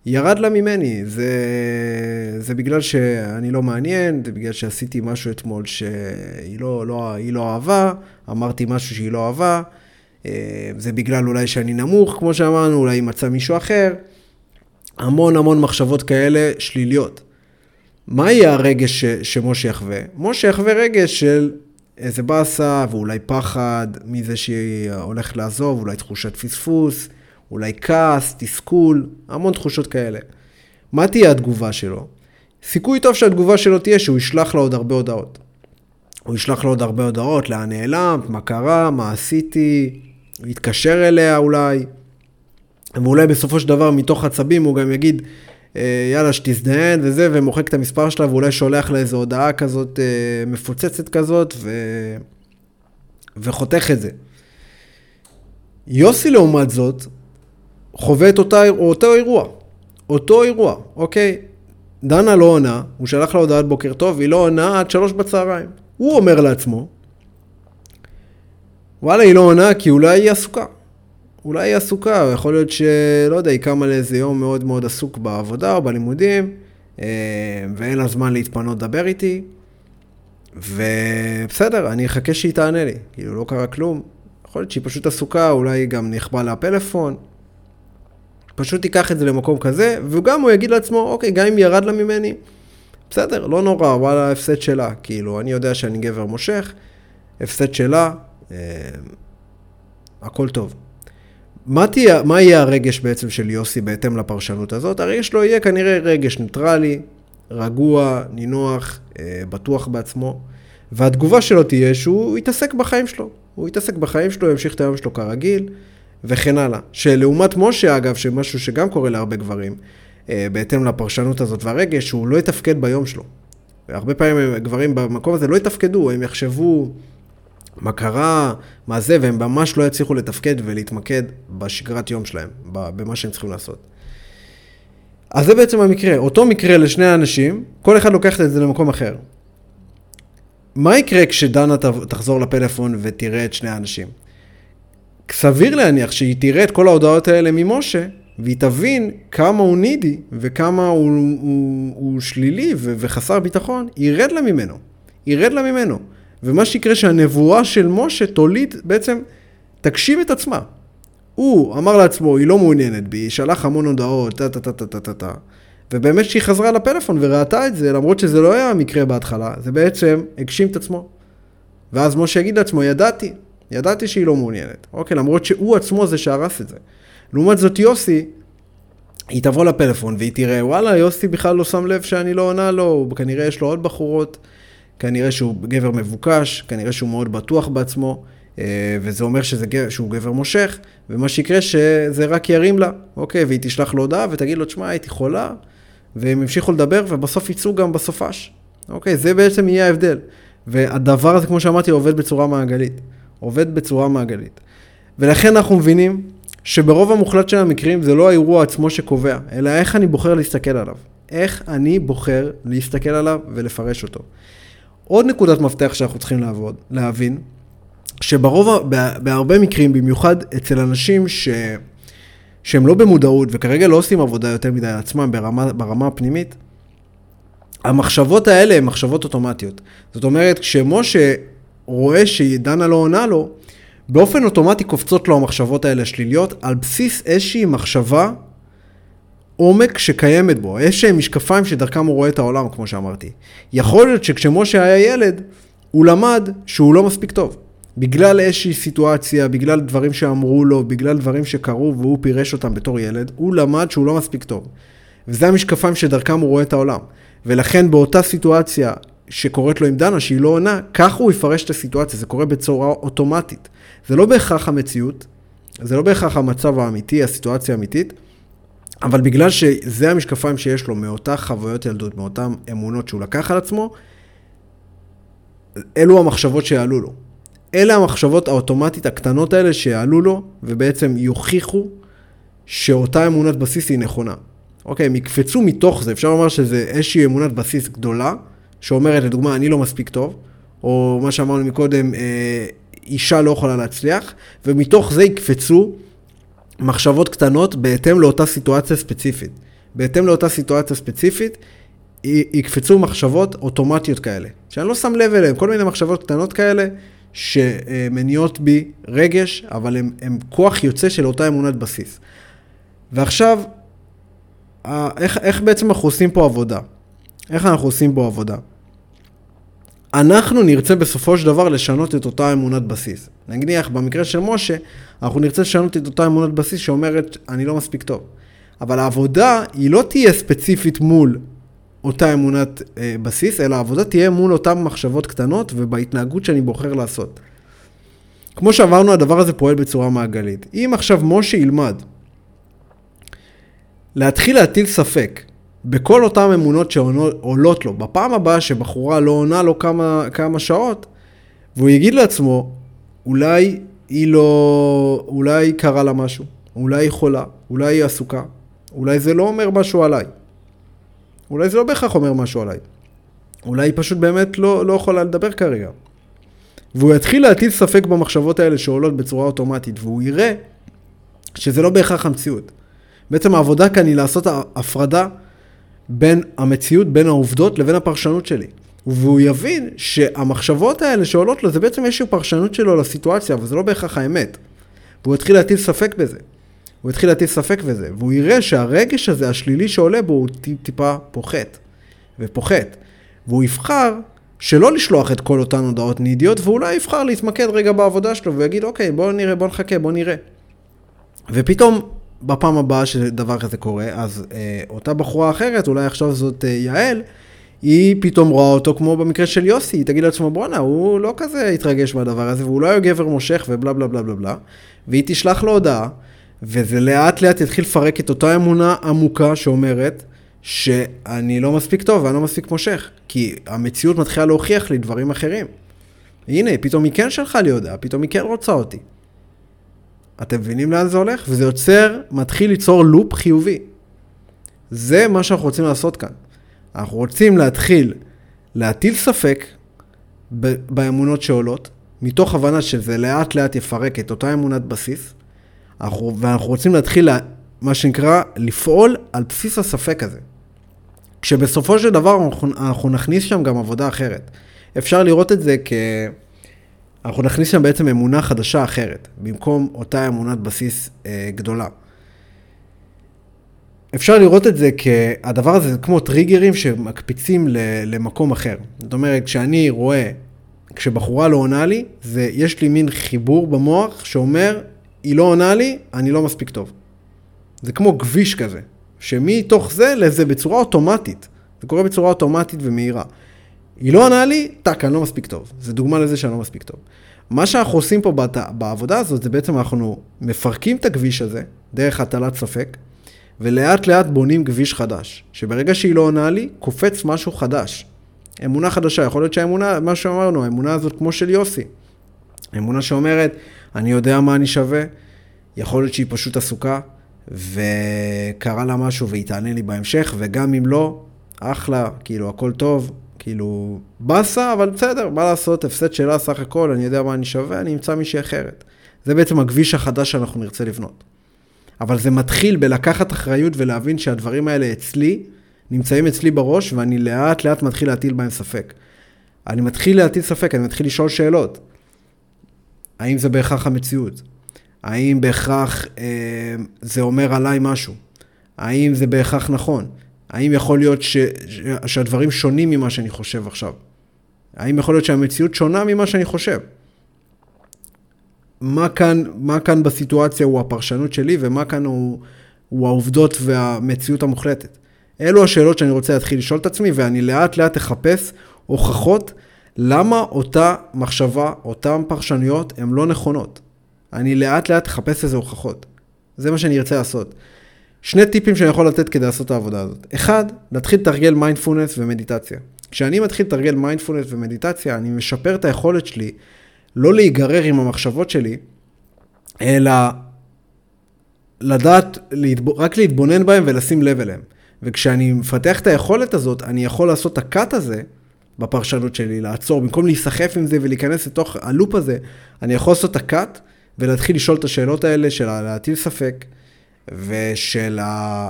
ירד לה ממני, זה, זה בגלל שאני לא מעניין, זה בגלל שעשיתי משהו אתמול שהיא לא, לא, לא אהבה, אמרתי משהו שהיא לא אהבה, אה, זה בגלל אולי שאני נמוך, כמו שאמרנו, אולי היא מצאה מישהו אחר. המון המון מחשבות כאלה שליליות. מה יהיה הרגש ש, שמשה יחווה? משה יחווה רגש של איזה באסה, ואולי פחד מזה שהיא הולכת לעזוב, אולי תחושת פספוס. אולי כעס, תסכול, המון תחושות כאלה. מה תהיה התגובה שלו? סיכוי טוב שהתגובה שלו תהיה שהוא ישלח לה עוד הרבה הודעות. הוא ישלח לה עוד הרבה הודעות, לאן נעלמת, מה קרה, מה עשיתי, יתקשר אליה אולי, ואולי בסופו של דבר מתוך עצבים הוא גם יגיד, יאללה, שתזדיין וזה, ומוחק את המספר שלה, ואולי שולח לה איזו הודעה כזאת, אה, מפוצצת כזאת, ו... וחותך את זה. יוסי לעומת זאת, חווה את אותה, אותו אירוע. אותו אירוע, אוקיי? דנה לא עונה, הוא שלח לה הודעת בוקר טוב, היא לא עונה עד שלוש בצהריים. הוא אומר לעצמו, וואלה, היא לא עונה כי אולי היא עסוקה. אולי היא עסוקה, יכול להיות שלא יודע, היא קמה לאיזה יום מאוד מאוד עסוק בעבודה או בלימודים, אה, ואין לה זמן להתפנות לדבר איתי, ובסדר, אני אחכה שהיא תענה לי, כאילו לא קרה כלום. יכול להיות שהיא פשוט עסוקה, אולי גם נכבה לה הפלאפון. פשוט תיקח את זה למקום כזה, וגם הוא יגיד לעצמו, אוקיי, גם אם ירד לה ממני, בסדר, לא נורא, וואלה, הפסד שלה. כאילו, אני יודע שאני גבר מושך, הפסד שלה, אה, הכל טוב. מה, תהיה, מה יהיה הרגש בעצם של יוסי בהתאם לפרשנות הזאת? הרגש שלו יהיה כנראה רגש ניטרלי, רגוע, נינוח, אה, בטוח בעצמו, והתגובה שלו תהיה שהוא יתעסק בחיים שלו. הוא יתעסק בחיים שלו, ימשיך את היום שלו כרגיל, וכן הלאה. שלעומת משה, אגב, שמשהו שגם קורה להרבה גברים, אה, בהתאם לפרשנות הזאת והרגש, שהוא לא יתפקד ביום שלו. הרבה פעמים גברים במקום הזה לא יתפקדו, הם יחשבו מה קרה, מה זה, והם ממש לא יצליחו לתפקד ולהתמקד בשגרת יום שלהם, במה שהם צריכים לעשות. אז זה בעצם המקרה. אותו מקרה לשני האנשים, כל אחד לוקח את זה למקום אחר. מה יקרה כשדנה תחזור לפלאפון ותראה את שני האנשים? סביר להניח שהיא תראה את כל ההודעות האלה ממשה, והיא תבין כמה הוא נידי וכמה הוא, הוא, הוא שלילי ו, וחסר ביטחון, ירד לה ממנו. ירד לה ממנו. ומה שיקרה שהנבואה של משה תוליד, בעצם תגשים את עצמה. הוא אמר לעצמו, היא לא מעוניינת בי, היא שלח המון הודעות, טה טה טה טה טה טה. ובאמת שהיא חזרה לפלאפון וראתה את זה, למרות שזה לא היה המקרה בהתחלה, זה בעצם הגשים את עצמו. ואז משה יגיד לעצמו, ידעתי, ידעתי שהיא לא מעוניינת. אוקיי, למרות שהוא עצמו זה שהרס את זה. לעומת זאת יוסי, היא תבוא לפלאפון והיא תראה, וואלה, יוסי בכלל לא שם לב שאני לא עונה לו, כנראה יש לו עוד בחורות, כנראה שהוא גבר מבוקש, כנראה שהוא מאוד בטוח בעצמו, אה, וזה אומר שזה, שהוא גבר מושך, ומה שיקרה שזה רק ירים לה, אוקיי, והיא תשלח לו הודעה ותגיד לו, תשמע, הייתי חולה, והם ימשיכו לדבר, ובסוף יצאו גם בסופש. אוקיי, זה בעצם יהיה ההבדל. והדבר הזה, כמו שאמרתי, עובד בצורה מעגלית. עובד בצורה מעגלית. ולכן אנחנו מבינים שברוב המוחלט של המקרים זה לא האירוע עצמו שקובע, אלא איך אני בוחר להסתכל עליו. איך אני בוחר להסתכל עליו ולפרש אותו. עוד נקודת מפתח שאנחנו צריכים לעבוד, להבין, שברוב, בהרבה מקרים, במיוחד אצל אנשים ש... שהם לא במודעות וכרגע לא עושים עבודה יותר מדי על עצמם ברמה, ברמה הפנימית, המחשבות האלה הן מחשבות אוטומטיות. זאת אומרת, כשמשה רואה שדנה לא עונה לו, באופן אוטומטי קופצות לו המחשבות האלה השליליות על בסיס איזושהי מחשבה עומק שקיימת בו, איזשהם משקפיים שדרכם הוא רואה את העולם, כמו שאמרתי. יכול להיות שכשמשה היה ילד, הוא למד שהוא לא מספיק טוב. בגלל איזושהי סיטואציה, בגלל דברים שאמרו לו, בגלל דברים שקרו והוא פירש אותם בתור ילד, הוא למד שהוא לא מספיק טוב. וזה המשקפיים שדרכם הוא רואה את העולם. ולכן באותה סיטואציה שקורית לו עם דנה, שהיא לא עונה, כך הוא יפרש את הסיטואציה, זה קורה בצורה אוטומטית. זה לא בהכרח המציאות, זה לא בהכרח המצב האמיתי, הסיטואציה האמיתית, אבל בגלל שזה המשקפיים שיש לו מאותה חוויות ילדות, מאותן אמונות שהוא לקח על עצמו, אלו המחשבות שיעלו לו. אלה המחשבות האוטומטית הקטנות האלה שיעלו לו, ובעצם יוכיחו שאותה אמונת בסיס היא נכונה. אוקיי, הם יקפצו מתוך זה, אפשר לומר שזה איזושהי אמונת בסיס גדולה, שאומרת, לדוגמה, אני לא מספיק טוב, או מה שאמרנו מקודם, אה, אישה לא יכולה להצליח, ומתוך זה יקפצו מחשבות קטנות בהתאם לאותה סיטואציה ספציפית. בהתאם לאותה סיטואציה ספציפית, יקפצו מחשבות אוטומטיות כאלה, שאני לא שם לב אליהן, כל מיני מחשבות קטנות כאלה, שמניעות בי רגש, אבל הן כוח יוצא של אותה אמונת בסיס. ועכשיו, איך, איך בעצם אנחנו עושים פה עבודה? איך אנחנו עושים פה עבודה? אנחנו נרצה בסופו של דבר לשנות את אותה אמונת בסיס. נניח, במקרה של משה, אנחנו נרצה לשנות את אותה אמונת בסיס שאומרת, אני לא מספיק טוב. אבל העבודה היא לא תהיה ספציפית מול אותה אמונת אה, בסיס, אלא העבודה תהיה מול אותן מחשבות קטנות ובהתנהגות שאני בוחר לעשות. כמו שאמרנו, הדבר הזה פועל בצורה מעגלית. אם עכשיו משה ילמד להתחיל להטיל ספק בכל אותן אמונות שעולות לו, בפעם הבאה שבחורה לא עונה לו כמה, כמה שעות, והוא יגיד לעצמו, אולי היא לא... אולי קרה לה משהו, אולי היא חולה, אולי היא עסוקה, אולי זה לא אומר משהו עליי. אולי זה לא בהכרח אומר משהו עליי. אולי היא פשוט באמת לא, לא יכולה לדבר כרגע. והוא יתחיל להטיל ספק במחשבות האלה שעולות בצורה אוטומטית, והוא יראה שזה לא בהכרח המציאות. בעצם העבודה כאן היא לעשות הפרדה בין המציאות, בין העובדות לבין הפרשנות שלי. והוא יבין שהמחשבות האלה שעולות לו, זה בעצם איזושהי פרשנות שלו לסיטואציה, אבל זה לא בהכרח האמת. והוא יתחיל להטיל ספק בזה. הוא יתחיל להטיל ספק בזה, והוא יראה שהרגש הזה, השלילי שעולה בו, הוא טיפה פוחת. ופוחת. והוא יבחר שלא לשלוח את כל אותן הודעות נידיות, ואולי יבחר להתמקד רגע בעבודה שלו, ויגיד, אוקיי, בוא נראה, בוא נחכה, בוא נראה. ופתאום, בפעם הבאה שדבר כזה קורה, אז אה, אותה בחורה אחרת, אולי עכשיו זאת אה, יעל, היא פתאום רואה אותו כמו במקרה של יוסי, היא תגיד לעצמו, בואנה, הוא לא כזה התרגש מהדבר הזה, והוא לא היה גבר מושך ובלה בלה בלה בלה בלה, והיא תשלח לו הודעה, וזה לאט לאט יתחיל לפרק את אותה אמונה עמוקה שאומרת, שאני לא מספיק טוב ואני לא מספיק מושך, כי המציאות מתחילה להוכיח לי דברים אחרים. הנה, פתאום היא כן שלחה לי הודעה, פתאום היא כן רוצה אותי. אתם מבינים לאן זה הולך? וזה יוצר, מתחיל ליצור לופ חיובי. זה מה שאנחנו רוצים לעשות כאן. אנחנו רוצים להתחיל להטיל ספק באמונות שעולות, מתוך הבנה שזה לאט לאט יפרק את אותה אמונת בסיס, אנחנו, ואנחנו רוצים להתחיל, מה שנקרא, לפעול על בסיס הספק הזה. כשבסופו של דבר אנחנו, אנחנו נכניס שם גם עבודה אחרת. אפשר לראות את זה כ... אנחנו נכניס שם בעצם אמונה חדשה אחרת, במקום אותה אמונת בסיס אה, גדולה. אפשר לראות את זה כהדבר הזה זה כמו טריגרים שמקפיצים למקום אחר. זאת אומרת, כשאני רואה, כשבחורה לא עונה לי, זה, יש לי מין חיבור במוח שאומר, היא לא עונה לי, אני לא מספיק טוב. זה כמו כביש כזה, שמתוך זה לזה בצורה אוטומטית. זה קורה בצורה אוטומטית ומהירה. היא לא עונה לי, טאק, אני לא מספיק טוב. זה דוגמה לזה שאני לא מספיק טוב. מה שאנחנו עושים פה בת... בעבודה הזאת, זה בעצם אנחנו מפרקים את הכביש הזה, דרך הטלת ספק, ולאט לאט בונים כביש חדש. שברגע שהיא לא עונה לי, קופץ משהו חדש. אמונה חדשה, יכול להיות שהאמונה, מה שאמרנו, האמונה הזאת כמו של יוסי. אמונה שאומרת, אני יודע מה אני שווה, יכול להיות שהיא פשוט עסוקה, וקרה לה משהו והיא תענה לי בהמשך, וגם אם לא, אחלה, כאילו, הכל טוב, כאילו, באסה, אבל בסדר, מה לעשות, הפסד שלה סך הכל, אני יודע מה אני שווה, אני אמצא מישהי אחרת. זה בעצם הכביש החדש שאנחנו נרצה לבנות. אבל זה מתחיל בלקחת אחריות ולהבין שהדברים האלה אצלי, נמצאים אצלי בראש, ואני לאט לאט מתחיל להטיל בהם ספק. אני מתחיל להטיל ספק, אני מתחיל לשאול שאלות. האם זה בהכרח המציאות? האם בהכרח אה, זה אומר עליי משהו? האם זה בהכרח נכון? האם יכול להיות ש, ש, שהדברים שונים ממה שאני חושב עכשיו? האם יכול להיות שהמציאות שונה ממה שאני חושב? מה כאן, מה כאן בסיטואציה הוא הפרשנות שלי ומה כאן הוא, הוא העובדות והמציאות המוחלטת? אלו השאלות שאני רוצה להתחיל לשאול את עצמי ואני לאט לאט אחפש הוכחות למה אותה מחשבה, אותן פרשנויות הן לא נכונות. אני לאט לאט אחפש איזה הוכחות. זה מה שאני ארצה לעשות. שני טיפים שאני יכול לתת כדי לעשות את העבודה הזאת. אחד, להתחיל לתרגל מיינדפולנס ומדיטציה. כשאני מתחיל לתרגל מיינדפולנס ומדיטציה, אני משפר את היכולת שלי לא להיגרר עם המחשבות שלי, אלא לדעת, רק להתבונן בהם ולשים לב אליהם. וכשאני מפתח את היכולת הזאת, אני יכול לעשות את ה cut הזה בפרשנות שלי, לעצור, במקום להיסחף עם זה ולהיכנס לתוך ה loop הזה, אני יכול לעשות את הקאט ולהתחיל לשאול את השאלות האלה של להטיל ספק, ושל ה...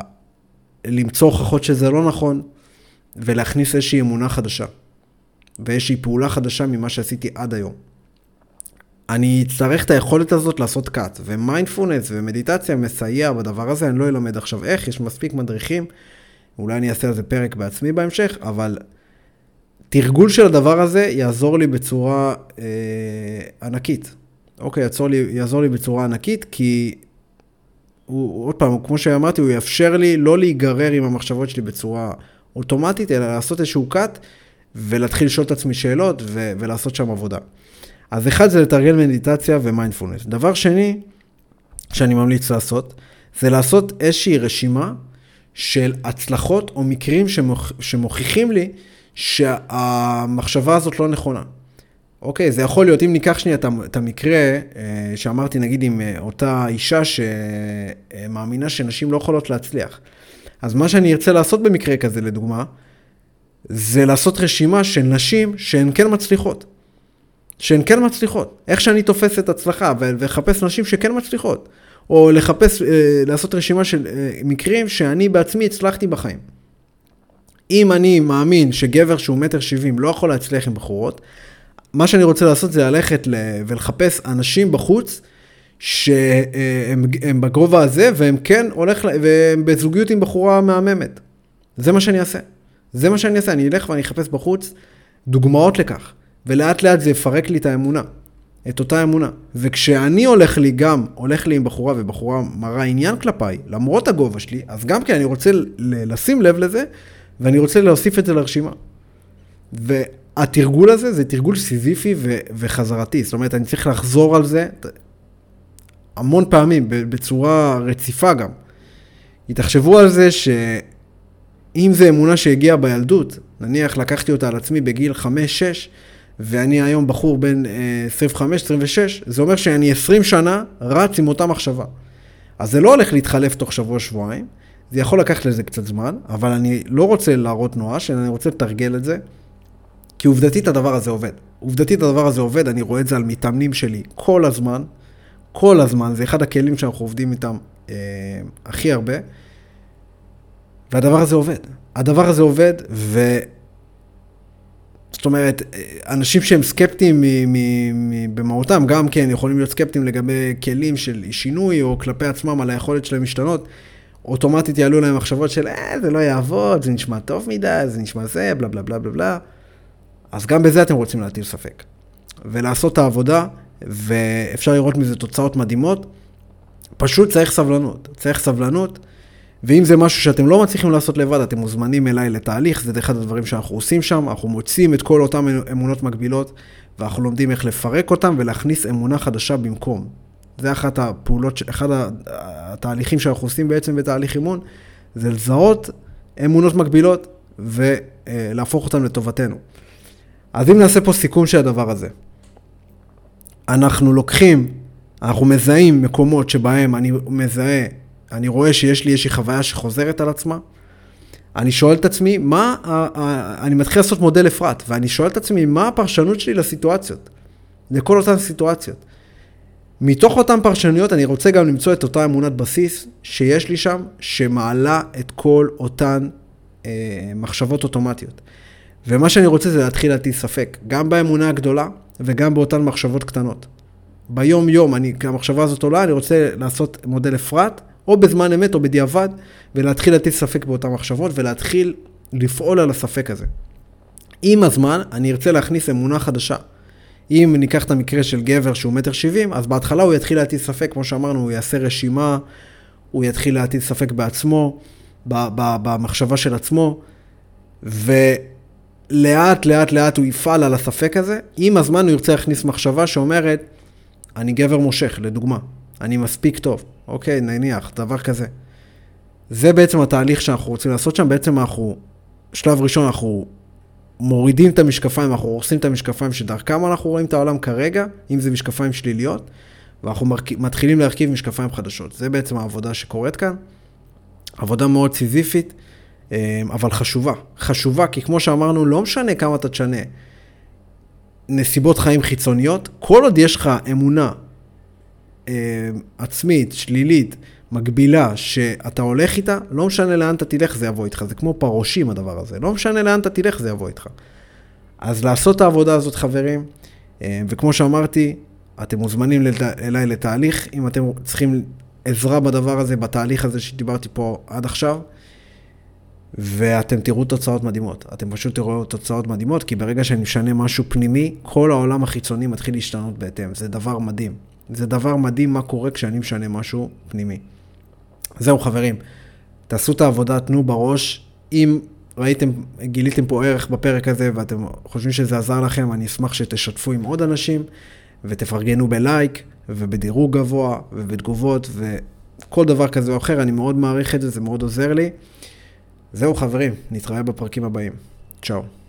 למצוא הוכחות שזה לא נכון, ולהכניס איזושהי אמונה חדשה, ואיזושהי פעולה חדשה ממה שעשיתי עד היום. אני אצטרך את היכולת הזאת לעשות קאט, ומיינדפולנס ומדיטציה מסייע בדבר הזה, אני לא אלמד עכשיו איך, יש מספיק מדריכים, אולי אני אעשה על זה פרק בעצמי בהמשך, אבל תרגול של הדבר הזה יעזור לי בצורה אה, ענקית. אוקיי, יעזור לי, יעזור לי בצורה ענקית, כי הוא, עוד פעם, כמו שאמרתי, הוא יאפשר לי לא להיגרר עם המחשבות שלי בצורה אוטומטית, אלא לעשות איזשהו cut ולהתחיל לשאול את עצמי שאלות ו- ולעשות שם עבודה. אז אחד זה לתרגל מדיטציה ומיינדפולנס. דבר שני, שאני ממליץ לעשות, זה לעשות איזושהי רשימה של הצלחות או מקרים שמוכ... שמוכיחים לי שהמחשבה הזאת לא נכונה. אוקיי, זה יכול להיות, אם ניקח שנייה את המקרה אה, שאמרתי, נגיד עם אה, אותה אישה שמאמינה שנשים לא יכולות להצליח. אז מה שאני ארצה לעשות במקרה כזה, לדוגמה, זה לעשות רשימה של נשים שהן כן מצליחות. שהן כן מצליחות. איך שאני תופס את הצלחה ולחפש נשים שכן מצליחות. או לחפש, לעשות רשימה של מקרים שאני בעצמי הצלחתי בחיים. אם אני מאמין שגבר שהוא מטר שבעים לא יכול להצליח עם בחורות, מה שאני רוצה לעשות זה ללכת ולחפש אנשים בחוץ שהם בגובה הזה, והם כן הולך, והם בזוגיות עם בחורה מהממת. זה מה שאני אעשה. זה מה שאני אעשה, אני אלך ואני אחפש בחוץ דוגמאות לכך, ולאט לאט זה יפרק לי את האמונה, את אותה אמונה. וכשאני הולך לי גם, הולך לי עם בחורה, ובחורה מראה עניין כלפיי, למרות הגובה שלי, אז גם כן אני רוצה לשים לב לזה, ואני רוצה להוסיף את זה לרשימה. והתרגול הזה זה תרגול סיזיפי ו- וחזרתי, זאת אומרת, אני צריך לחזור על זה המון פעמים, בצורה רציפה גם. תחשבו על זה שאם זו אמונה שהגיעה בילדות, נניח לקחתי אותה על עצמי בגיל 5-6, ואני היום בחור בן 25-26, אה, זה אומר שאני 20 שנה רץ עם אותה מחשבה. אז זה לא הולך להתחלף תוך שבוע-שבועיים, זה יכול לקחת לזה קצת זמן, אבל אני לא רוצה להראות נואש, אני רוצה לתרגל את זה, כי עובדתית הדבר הזה עובד. עובדתית הדבר הזה עובד, אני רואה את זה על מתאמנים שלי כל הזמן, כל הזמן, זה אחד הכלים שאנחנו עובדים איתם אה, הכי הרבה, והדבר הזה עובד. הדבר הזה עובד, ו... זאת אומרת, אנשים שהם סקפטיים במהותם, גם כן יכולים להיות סקפטיים לגבי כלים של שינוי, או כלפי עצמם על היכולת שלהם להשתנות, אוטומטית יעלו להם מחשבות של, אה, זה לא יעבוד, זה נשמע טוב מדי, זה נשמע זה, בלה בלה בלה בלה בלה. אז גם בזה אתם רוצים להטיל ספק. ולעשות את העבודה, ואפשר לראות מזה תוצאות מדהימות. פשוט צריך סבלנות. צריך סבלנות, ואם זה משהו שאתם לא מצליחים לעשות לבד, אתם מוזמנים אליי לתהליך, זה אחד הדברים שאנחנו עושים שם, אנחנו מוצאים את כל אותן אמונות מקבילות, ואנחנו לומדים איך לפרק אותן ולהכניס אמונה חדשה במקום. זה אחת הפעולות, אחד התהליכים שאנחנו עושים בעצם בתהליך אימון, זה לזהות אמונות מקבילות ולהפוך אותן לטובתנו. אז אם נעשה פה סיכום של הדבר הזה, אנחנו לוקחים, אנחנו מזהים מקומות שבהם אני מזהה, אני רואה שיש לי איזושהי חוויה שחוזרת על עצמה, אני שואל את עצמי, מה, אני מתחיל לעשות מודל אפרת, ואני שואל את עצמי, מה הפרשנות שלי לסיטואציות, לכל אותן סיטואציות. מתוך אותן פרשנויות אני רוצה גם למצוא את אותה אמונת בסיס שיש לי שם, שמעלה את כל אותן אה, מחשבות אוטומטיות. ומה שאני רוצה זה להתחיל להטיל ספק, גם באמונה הגדולה וגם באותן מחשבות קטנות. ביום-יום, אני, המחשבה הזאת עולה, אני רוצה לעשות מודל אפרת, או בזמן אמת או בדיעבד, ולהתחיל להטיל ספק באותן מחשבות ולהתחיל לפעול על הספק הזה. עם הזמן, אני ארצה להכניס אמונה חדשה. אם ניקח את המקרה של גבר שהוא מטר שבעים, אז בהתחלה הוא יתחיל להטיל ספק, כמו שאמרנו, הוא יעשה רשימה, הוא יתחיל להטיל ספק בעצמו, במחשבה של עצמו, ולאט לאט לאט הוא יפעל על הספק הזה. עם הזמן הוא ירצה להכניס מחשבה שאומרת, אני גבר מושך, לדוגמה, אני מספיק טוב, אוקיי, נניח, דבר כזה. זה בעצם התהליך שאנחנו רוצים לעשות שם, בעצם אנחנו, שלב ראשון אנחנו מורידים את המשקפיים, אנחנו הורסים את המשקפיים שדרכם אנחנו רואים את העולם כרגע, אם זה משקפיים שליליות, ואנחנו מתחילים להרכיב משקפיים חדשות. זה בעצם העבודה שקורית כאן. עבודה מאוד סיזיפית, אבל חשובה. חשובה, כי כמו שאמרנו, לא משנה כמה אתה תשנה נסיבות חיים חיצוניות, כל עוד יש לך אמונה אה, עצמית, שלילית, מקבילה שאתה הולך איתה, לא משנה לאן אתה תלך, זה יבוא איתך. זה כמו פרושים הדבר הזה. לא משנה לאן אתה תלך, זה יבוא איתך. אז לעשות את העבודה הזאת, חברים, אה, וכמו שאמרתי, אתם מוזמנים אליי לתהליך, אם אתם צריכים עזרה בדבר הזה, בתהליך הזה שדיברתי פה עד עכשיו, ואתם תראו תוצאות מדהימות. אתם פשוט תראו תוצאות מדהימות, כי ברגע שאני משנה משהו פנימי, כל העולם החיצוני מתחיל להשתנות בהתאם. זה דבר מדהים. זה דבר מדהים מה קורה כשאני משנה משהו פנימי. זהו חברים, תעשו את העבודה, תנו בראש. אם ראיתם, גיליתם פה ערך בפרק הזה ואתם חושבים שזה עזר לכם, אני אשמח שתשתפו עם עוד אנשים ותפרגנו בלייק ובדירוג גבוה ובתגובות וכל דבר כזה או אחר, אני מאוד מעריך את זה, זה מאוד עוזר לי. זהו חברים, נתראה בפרקים הבאים. צ'או.